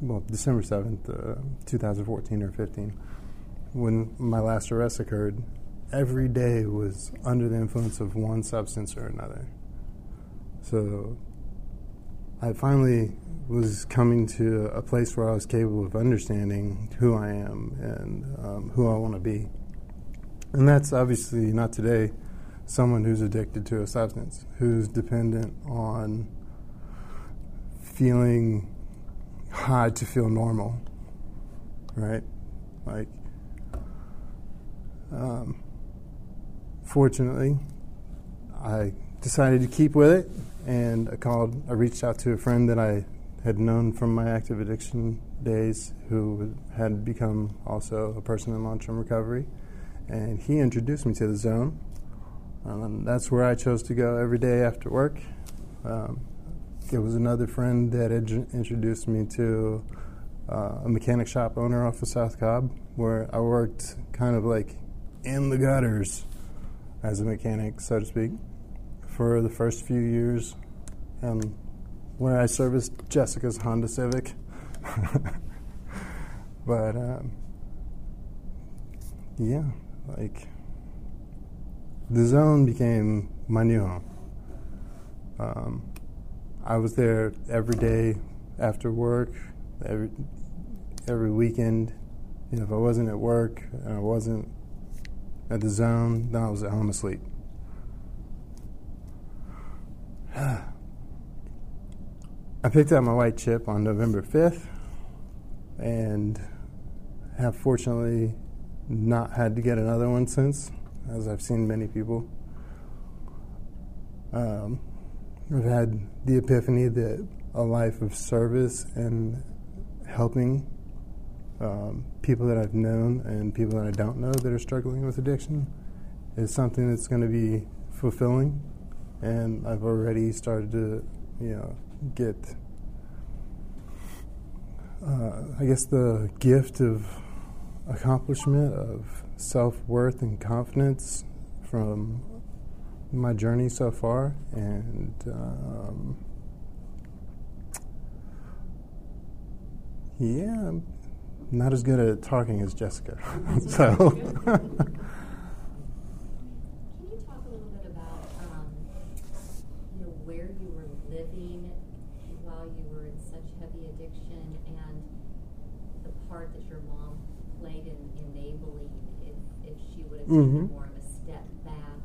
well, December 7th, uh, 2014 or 15, when my last arrest occurred, every day was under the influence of one substance or another. So I finally was coming to a place where I was capable of understanding who I am and um, who I want to be. And that's obviously not today someone who's addicted to a substance, who's dependent on feeling hard to feel normal, right? Like, um, fortunately, I decided to keep with it, and I called. I reached out to a friend that I had known from my active addiction days, who had become also a person in long-term recovery, and he introduced me to the zone. Um, that's where I chose to go every day after work. Um, it was another friend that had introduced me to uh, a mechanic shop owner off of South Cobb, where I worked kind of like in the gutters as a mechanic, so to speak, for the first few years, and where I serviced Jessica's Honda Civic. but um, yeah, like the zone became my new home. Um, I was there every day after work, every every weekend. You know, if I wasn't at work and I wasn't at the zone, then I was at home asleep. I picked up my white chip on November 5th and have fortunately not had to get another one since, as I've seen many people. Um, I've had the epiphany that a life of service and helping um, people that I've known and people that I don't know that are struggling with addiction is something that's going to be fulfilling. And I've already started to, you know, get, uh, I guess, the gift of accomplishment, of self worth and confidence from my journey so far. And, um, yeah, I'm not as good at talking as Jessica. so. Can you talk a little bit about, um, you know, where you were living while you were in such heavy addiction and the part that your mom played in enabling if, if she would have taken Mhm. more of a step back,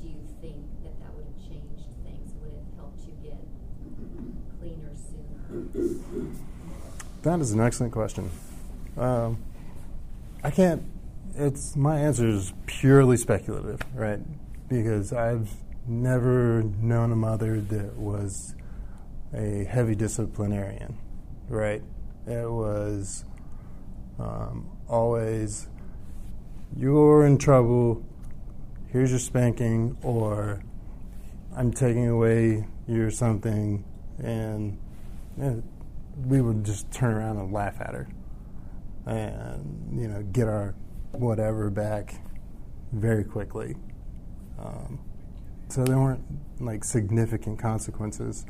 do you think that that would have changed things? Would it have helped you get cleaner sooner? That is an excellent question. Um, I can't. It's my answer is purely speculative, right? Because I've never known a mother that was a heavy disciplinarian, right? It was um, always you're in trouble. Here's your spanking, or I'm taking away your something, and eh, we would just turn around and laugh at her, and you know get our whatever back very quickly. Um, so there weren't like significant consequences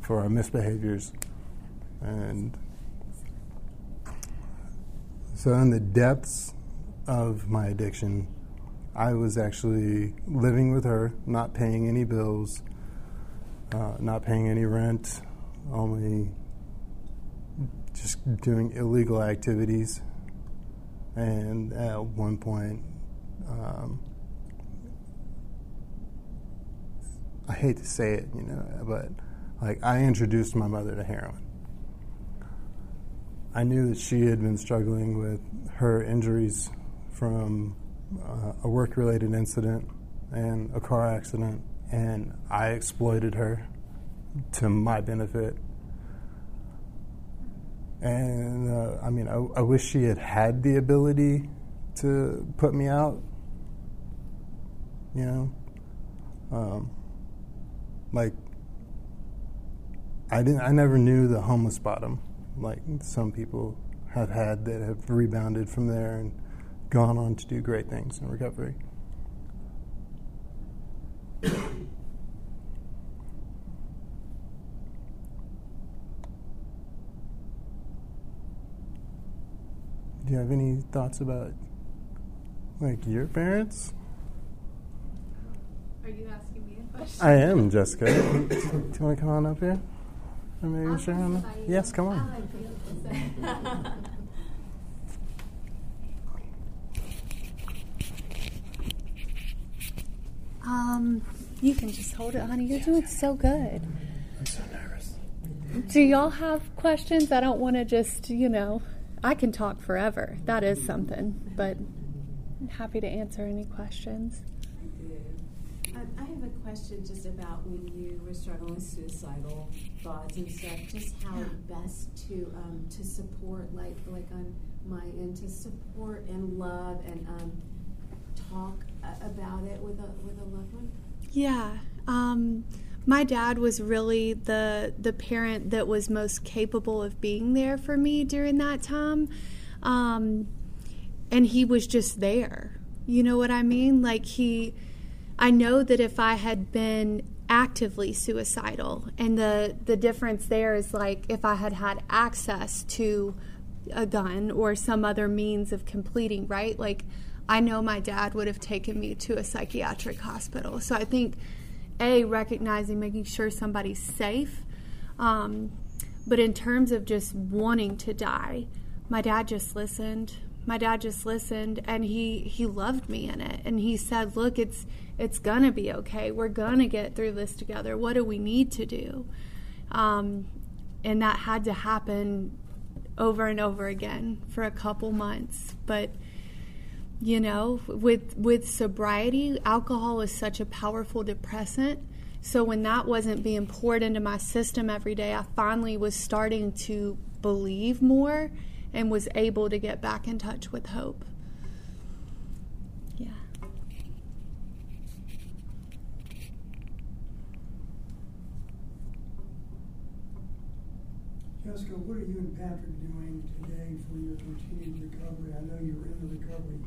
for our misbehaviors, and so in the depths of my addiction, I was actually living with her, not paying any bills, uh, not paying any rent, only just doing illegal activities. And at one point, um, I hate to say it, you know, but like I introduced my mother to heroin. I knew that she had been struggling with her injuries from uh, a work related incident and a car accident, and I exploited her to my benefit. And uh, I mean, I, I wish she had had the ability to put me out, you know. Um, like, I didn't. I never knew the homeless bottom, like some people have had that have rebounded from there and gone on to do great things in recovery. Have any thoughts about like your parents? Are you asking me a question? I am Jessica. do you want to come on up here? Or maybe share on? Yes, come on. Um, you can just hold it, honey. You're doing so good. I'm so nervous. Do y'all have questions? I don't want to just, you know, I can talk forever. That is something, but I'm happy to answer any questions. Um, I have a question just about when you were struggling with suicidal thoughts and stuff. Just how best to um, to support, like like on my end, to support and love and um, talk uh, about it with a with a loved one. Yeah. My dad was really the the parent that was most capable of being there for me during that time. Um, and he was just there. You know what I mean? Like he I know that if I had been actively suicidal and the the difference there is like if I had had access to a gun or some other means of completing, right? Like I know my dad would have taken me to a psychiatric hospital. So I think, A, recognizing, making sure somebody's safe. Um, but in terms of just wanting to die, my dad just listened. My dad just listened and he, he loved me in it. And he said, Look, it's it's gonna be okay. We're gonna get through this together. What do we need to do? Um, and that had to happen over and over again for a couple months. But you know, with with sobriety, alcohol is such a powerful depressant. So when that wasn't being poured into my system every day, I finally was starting to believe more and was able to get back in touch with hope. Yeah. Jessica, what are you and Patrick doing today for your continued recovery? I know you're in the recovery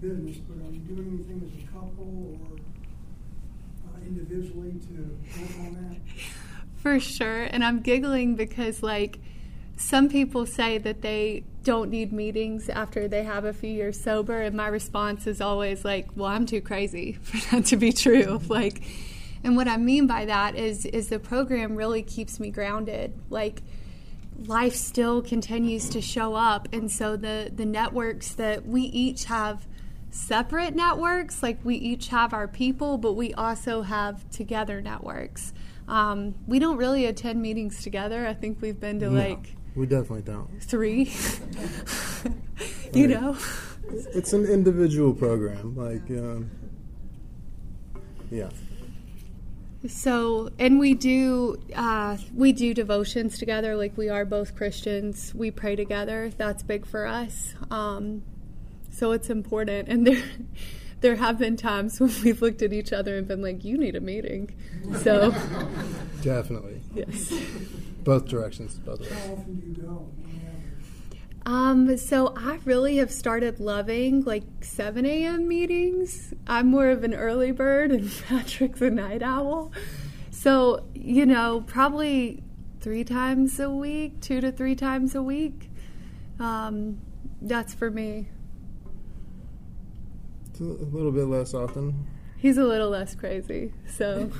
business, but are you doing anything as a couple or uh, individually to work on that? For sure. And I'm giggling because, like, some people say that they don't need meetings after they have a few years sober. And my response is always, like, well, I'm too crazy for that to be true. Like, and what I mean by that is, is the program really keeps me grounded. Like, life still continues to show up. And so the, the networks that we each have separate networks, like we each have our people, but we also have together networks. Um, we don't really attend meetings together. I think we've been to No, like we definitely don't. three, you Right. know? It's an individual program. Like, um, yeah. So, and we do uh, we do devotions together. Like we are both Christians. We pray together. That's big for us. Um, so it's important. And there there have been times when we've looked at each other and been like, "You need a meeting." So, Definitely. yes. Both directions. Both How often do you go? Um, so I really have started loving like 7 a.m. meetings. I'm more of an early bird and Patrick's a night owl. So, you know, probably three times a week, two to three times a week. Um, that's for me. A little bit less often. He's a little less crazy. So,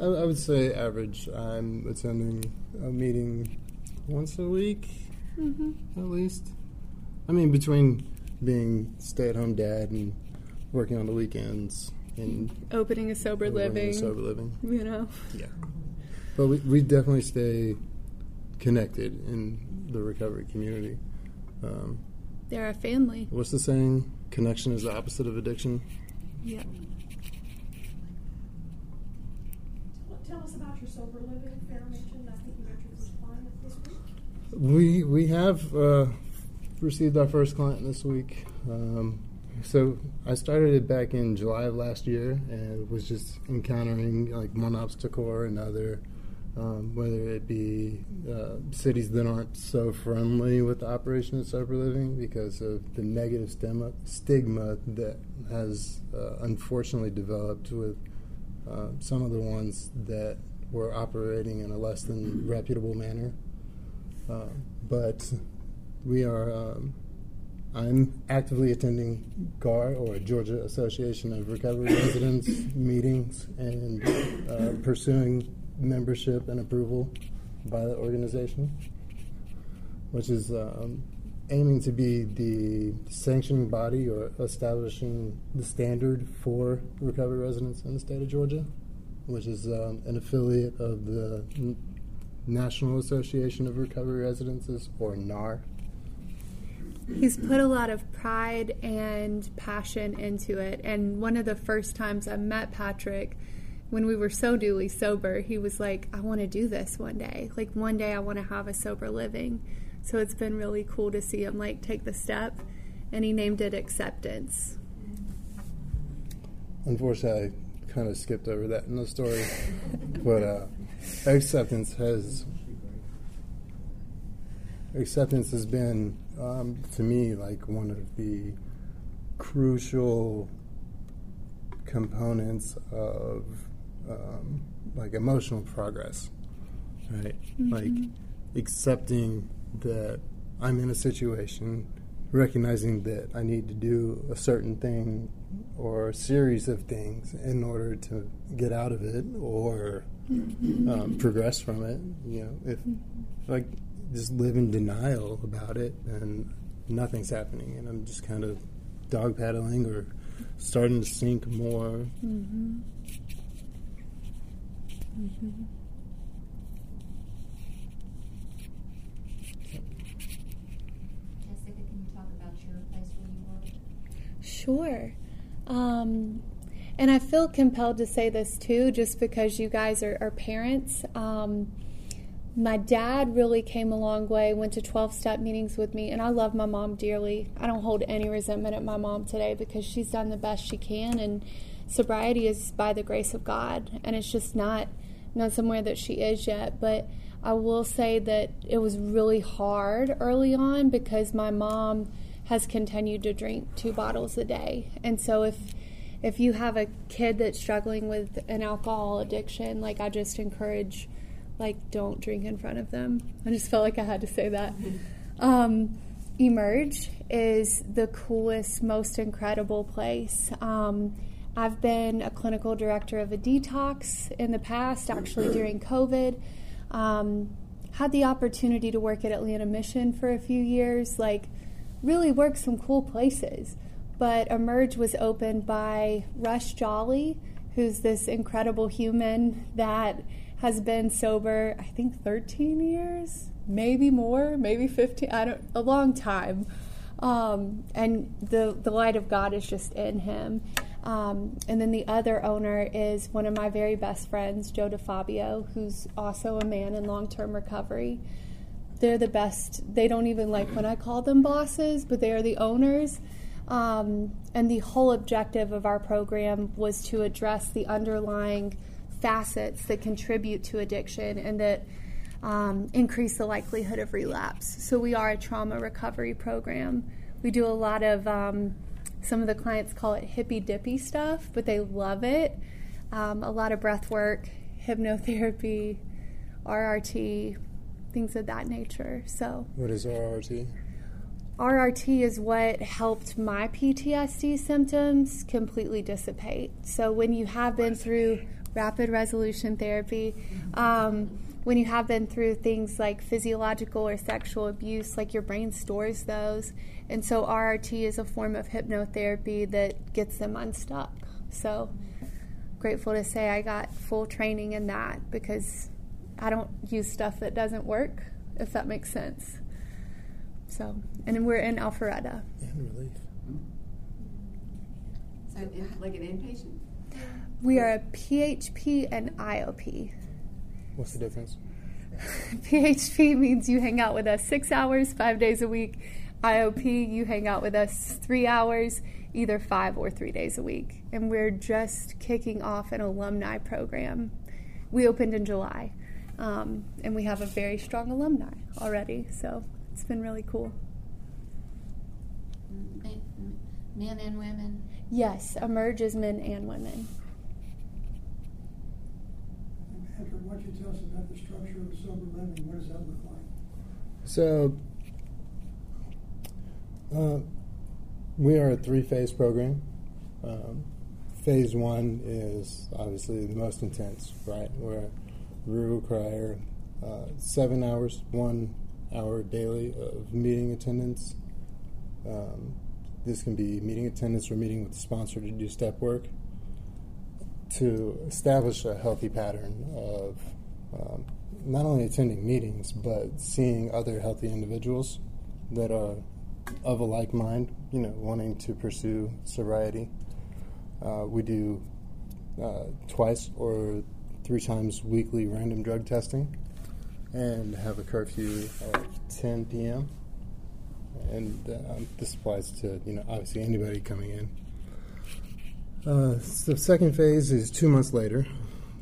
I, I would say average. I'm attending a meeting once a week, at least. I mean, between being stay-at-home dad and working on the weekends and opening a sober living, sober living. you know. Yeah. But we, we definitely stay connected in the recovery community. Um, They're a family. what's the saying? Connection is the opposite of addiction. Yeah. Tell us about your sober living. Farrah mentioned, I think you got your client this week. We we have uh, received our first client this week. Um, so I started it back in July of last year, and was just encountering like one obstacle or another. Um, whether it be uh, cities that aren't so friendly with the operation of sober living because of the negative stigma, stigma that has uh, unfortunately developed with uh, some of the ones that were operating in a less than reputable manner. Uh, but we are. Um, I'm actively attending GAR or Georgia Association of Recovery Residents meetings and uh, pursuing membership and approval by the organization, which is um, aiming to be the sanctioning body or establishing the standard for recovery residents in the state of Georgia, which is um, an affiliate of the National Association of Recovery Residences, or NAR. He's put a lot of pride and passion into it. And one of the first times I met Patrick, when we were so duly sober, he was like, I want to do this one day. Like, one day I want to have a sober living. So it's been really cool to see him like take the step. And he named it acceptance. Unfortunately, I kind of skipped over that in the story, but uh, acceptance has acceptance has been um, to me like one of the crucial components of um, like emotional progress, right? Like accepting that I'm in a situation recognizing that I need to do a certain thing or a series of things in order to get out of it or um, progress from it. You know, if like just live in denial about it and nothing's happening, and I'm just kind of dog paddling or starting to sink more. Mm-hmm. Sure. Um, and I feel compelled to say this too, just because you guys are, are parents. Um, my dad really came a long way, went to 12 step meetings with me, and I love my mom dearly. I don't hold any resentment at my mom today because she's done the best she can, and sobriety is by the grace of God, and it's just not not somewhere that she is yet. But I will say that it was really hard early on because my mom has continued to drink two bottles a day, and so if if you have a kid that's struggling with an alcohol addiction, like I just encourage like don't drink in front of them. I just felt like I had to say that. Um, Emerge is the coolest, most incredible place. Um, I've been a clinical director of a detox in the past, actually during COVID. Um, had the opportunity to work at Atlanta Mission for a few years, like really worked some cool places. But Emerge was opened by Rush Jolly, who's this incredible human that has been sober, I think 13 years, maybe more, maybe 15, I don't, a long time. Um, and the, the light of God is just in him. Um, and then the other owner is one of my very best friends, Joe DeFabio, who's also a man in long term recovery. They're the best. They don't even like when I call them bosses, but they are the owners. Um, and the whole objective of our program was to address the underlying facets that contribute to addiction and that um, increase the likelihood of relapse. So we are a trauma recovery program. We do a lot of um, some of the clients call it hippy dippy stuff, but they love it. Um, a lot of breath work, hypnotherapy, RRT, things of that nature. So What is RRT? RRT is what helped my PTSD symptoms completely dissipate. So when you have been through rapid resolution therapy, um, when you have been through things like physiological or sexual abuse, like your brain stores those. And so RRT is a form of hypnotherapy that gets them unstuck. So grateful to say I got full training in that because I don't use stuff that doesn't work, if that makes sense. So, and we're in Alpharetta. And relief. So, in, like an inpatient? We are a PHP and IOP. What's the difference? PHP means you hang out with us six hours, five days a week. IOP, you hang out with us three hours, either five or three days a week. And we're just kicking off an alumni program. We opened in July, um, and we have a very strong alumni already. So it's been really cool. Men and women. Yes, Emerge is men and women. Patrick, why don't you tell us about the structure of sober living? What does that look like? So, uh, we are a three phase program. Um, phase one is obviously the most intense, right? Where we require uh, seven hours, one hour daily of meeting attendance. Um, this can be meeting attendance or meeting with the sponsor to do step work to establish a healthy pattern of um, not only attending meetings but seeing other healthy individuals that are of a like mind, you know, wanting to pursue sobriety. Uh, we do uh, twice or three times weekly random drug testing and have a curfew of 10 p.m. And uh, this applies to, you know, obviously anybody coming in. Uh, the second phase is two months later.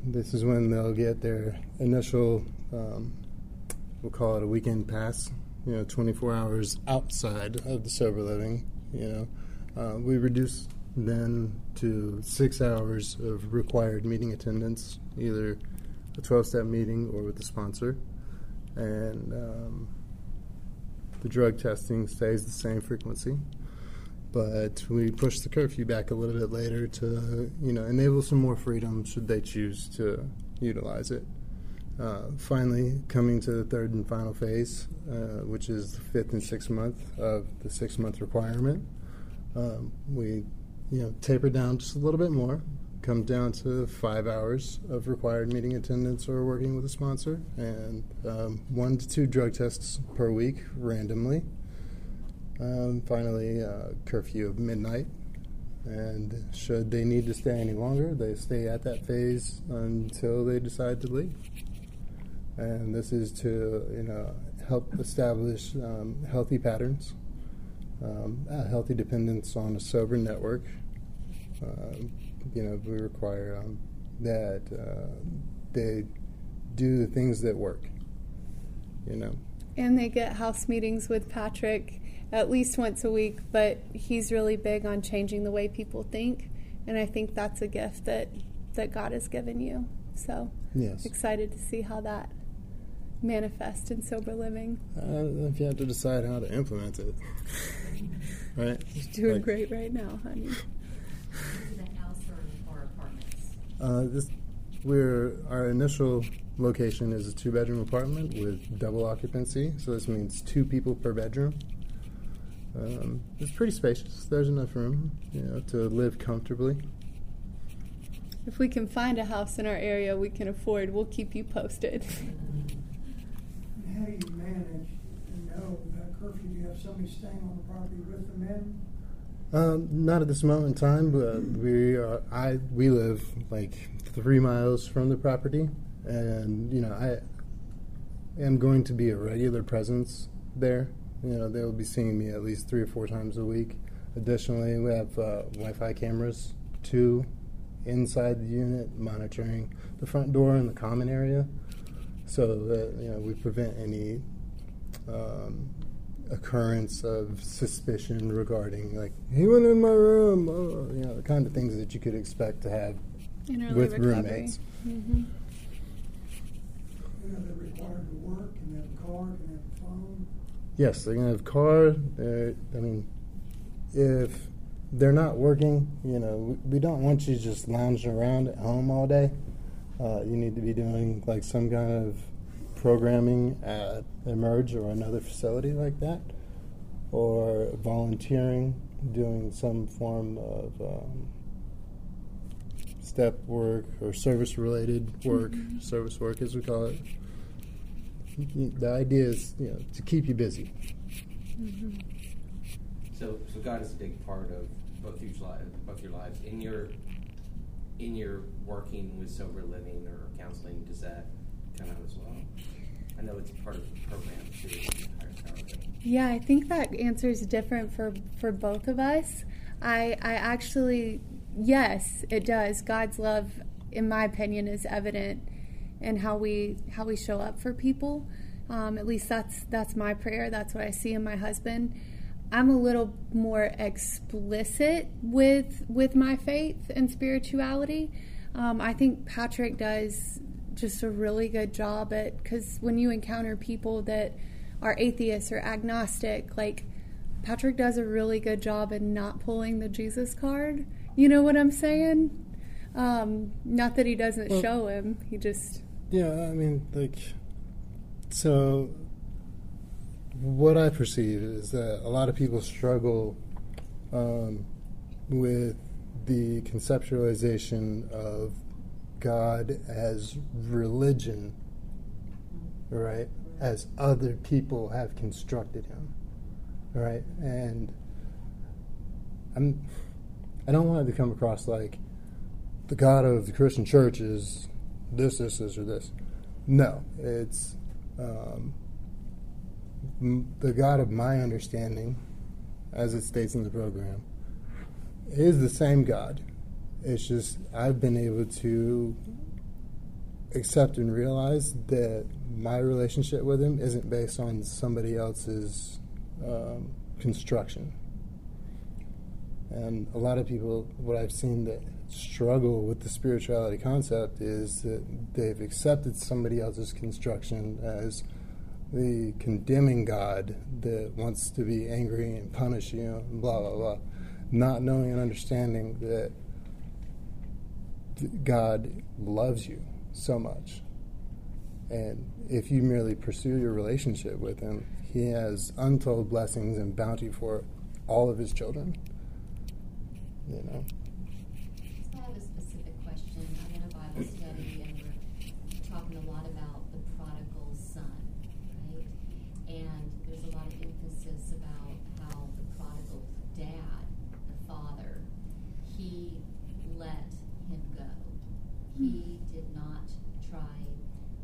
This is when they'll get their initial, um, we'll call it a weekend pass, you know, 24 hours outside of the sober living. You know, uh, we reduce then to six hours of required meeting attendance, either a 12 step meeting or with the sponsor. And um, the drug testing stays the same frequency, but we push the curfew back a little bit later to you know enable some more freedom should they choose to utilize it. Uh, finally, coming to the third and final phase, uh, which is the fifth and sixth month of the six month requirement, um, we you know taper down just a little bit more, come down to five hours of required meeting attendance or working with a sponsor, and um, one to two drug tests per week randomly. Um, finally, uh, curfew of midnight. And should they need to stay any longer, they stay at that phase until they decide to leave. And this is to, you know, help establish um, healthy patterns, um, a healthy dependence on a sober network, um, you know, we require um, that uh, they do the things that work. You know. And they get house meetings with Patrick at least once a week, but he's really big on changing the way people think, and I think that's a gift that that God has given you. So, yes, excited to see how that manifests in sober living. Uh, if you have to decide how to implement it, right? You're doing like, great right now, honey. Uh, this, we're our initial location is a two-bedroom apartment with double occupancy, so this means two people per bedroom. Um, it's pretty spacious. There's enough room, you know, to live comfortably. If we can find a house in our area we can afford, we'll keep you posted. How do you manage to know that curfew? Do you have somebody staying on the property with the men? Um, not at this moment in time, but we are, I we live like three miles from the property, and you know I am going to be a regular presence there. You know they will be seeing me at least three or four times a week. Additionally, we have uh, Wi-Fi cameras, two inside the unit, monitoring the front door and the common area, so that you know we prevent any um, occurrence of suspicion regarding like he went in my room, oh, you know, the kind of things that you could expect to have with recovery. roommates. Mm-hmm. You know, they're required to work. Can they have a car? Can they have a phone? Yes, they're gonna have a car. I mean, if they're not working, you know, we, we don't want you just lounging around at home all day. Uh, you need to be doing like some kind of programming at Emerge or another facility like that, or volunteering, doing some form of um, step work or service related work, mm-hmm. service work as we call it. The idea is you know, to keep you busy. Mm-hmm. So, so God is a big part of both your lives. Both your lives. In your in your working with sober living or counseling, does that come out as well? I know it's part of the program too. Yeah, I think that answer is different for for both of us. I I actually yes, it does. God's love, in my opinion, is evident in how we how we show up for people. Um, at least that's that's my prayer. That's what I see in my husband. I'm a little more explicit with with my faith and spirituality. Um, I think Patrick does just a really good job at because when you encounter people that are atheists or agnostic, like Patrick does a really good job in not pulling the Jesus card. You know what I'm saying? Um, not that he doesn't well, show him, he just. Yeah, I mean, like, so what I perceive is that a lot of people struggle um, with the conceptualization of God as religion, right? As other people have constructed him, right? And I'm, I don't want it to come across like the God of the Christian church is this, this, this, or this. No, it's um, the God of my understanding, as it states in the program, is the same God it's just I've been able to accept and realize that my relationship with him isn't based on somebody else's um, construction. And a lot of people, what I've seen that struggle with the spirituality concept is that they've accepted somebody else's construction as the condemning God that wants to be angry and punish you, and blah, blah, blah. Not knowing and understanding that God loves you so much. And if you merely pursue your relationship with Him, He has untold blessings and bounty for all of His children. You know? So I have a specific question. I'm in a Bible study and we're talking a lot about the prodigal son, right? And there's a lot of emphasis about how the prodigal dad, the father, he let him go. He did not try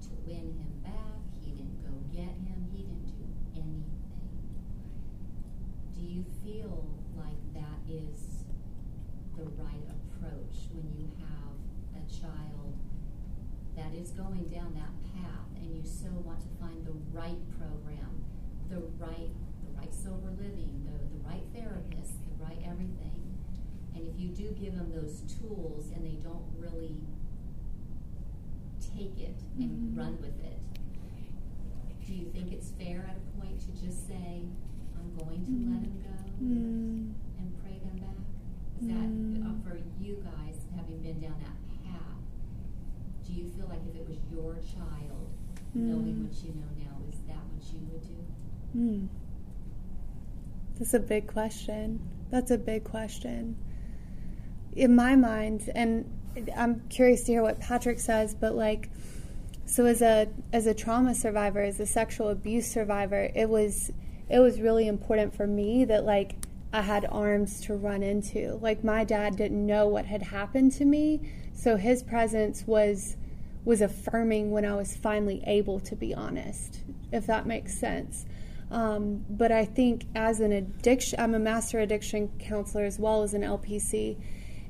to win him back. He didn't go get him. He didn't do anything. Do you feel like that is the right approach when you have a child that is going down that path and you so want to find the right program, the right the right sober living, the, the right therapist, the right everything. And if you do give them those tools and they don't really take it and Mhm. run with it, do you think it's fair at a point to just say, I'm going to let him go? Mm. and pray them back? Is that uh, for you guys, having been down that path? You feel like if it was your child, knowing Mm. what you know now, is that what you would do? Hmm. That's a big question. That's a big question. In my mind, and I'm curious to hear what Patrick says, but like, so as a as a trauma survivor, as a sexual abuse survivor, it was it was really important for me that like I had arms to run into. Like my dad didn't know what had happened to me, so his presence was was affirming when I was finally able to be honest, if that makes sense. Um, but I think as an addiction, I'm a master addiction counselor as well as an LPC,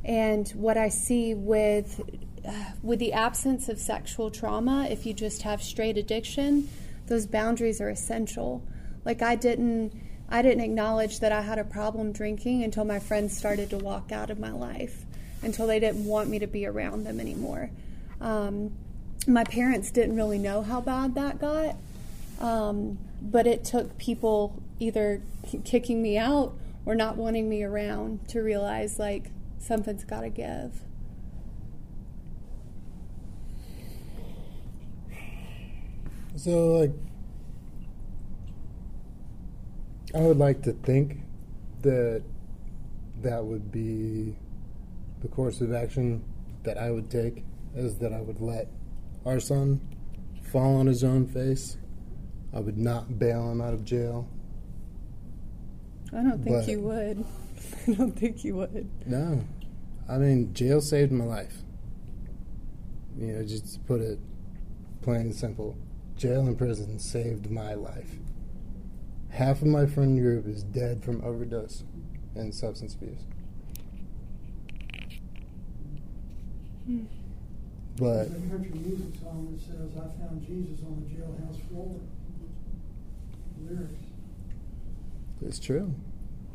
and what I see with uh, with the absence of sexual trauma, if you just have straight addiction, those boundaries are essential. Like I didn't I didn't acknowledge that I had a problem drinking until my friends started to walk out of my life, until they didn't want me to be around them anymore. Um, my parents didn't really know how bad that got, um, but it took people either kicking me out or not wanting me around to realize like something's got to give. So, like, I would like to think that that would be the course of action that I would take, is that I would let our son fall on his own face. I would not bail him out of jail. I don't think But- you would. I don't think you would. No. I mean, jail saved my life. You know, just to put it plain and simple. Jail and prison saved my life. Half of my friend group is dead from overdose and substance abuse. Hmm. But There's a country music song that says, I found Jesus on the jailhouse floor. Lyrics. it's true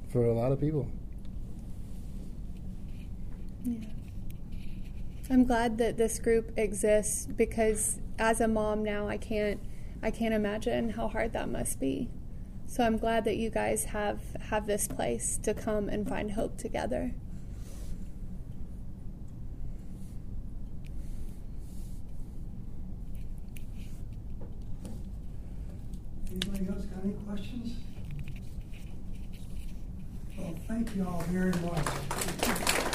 for a lot of people. Yeah. I'm glad that this group exists because as a mom now I can't I can't imagine how hard that must be. So I'm glad that you guys have have this place to come and find hope together. Anybody else got any questions? Well, thank you all very much.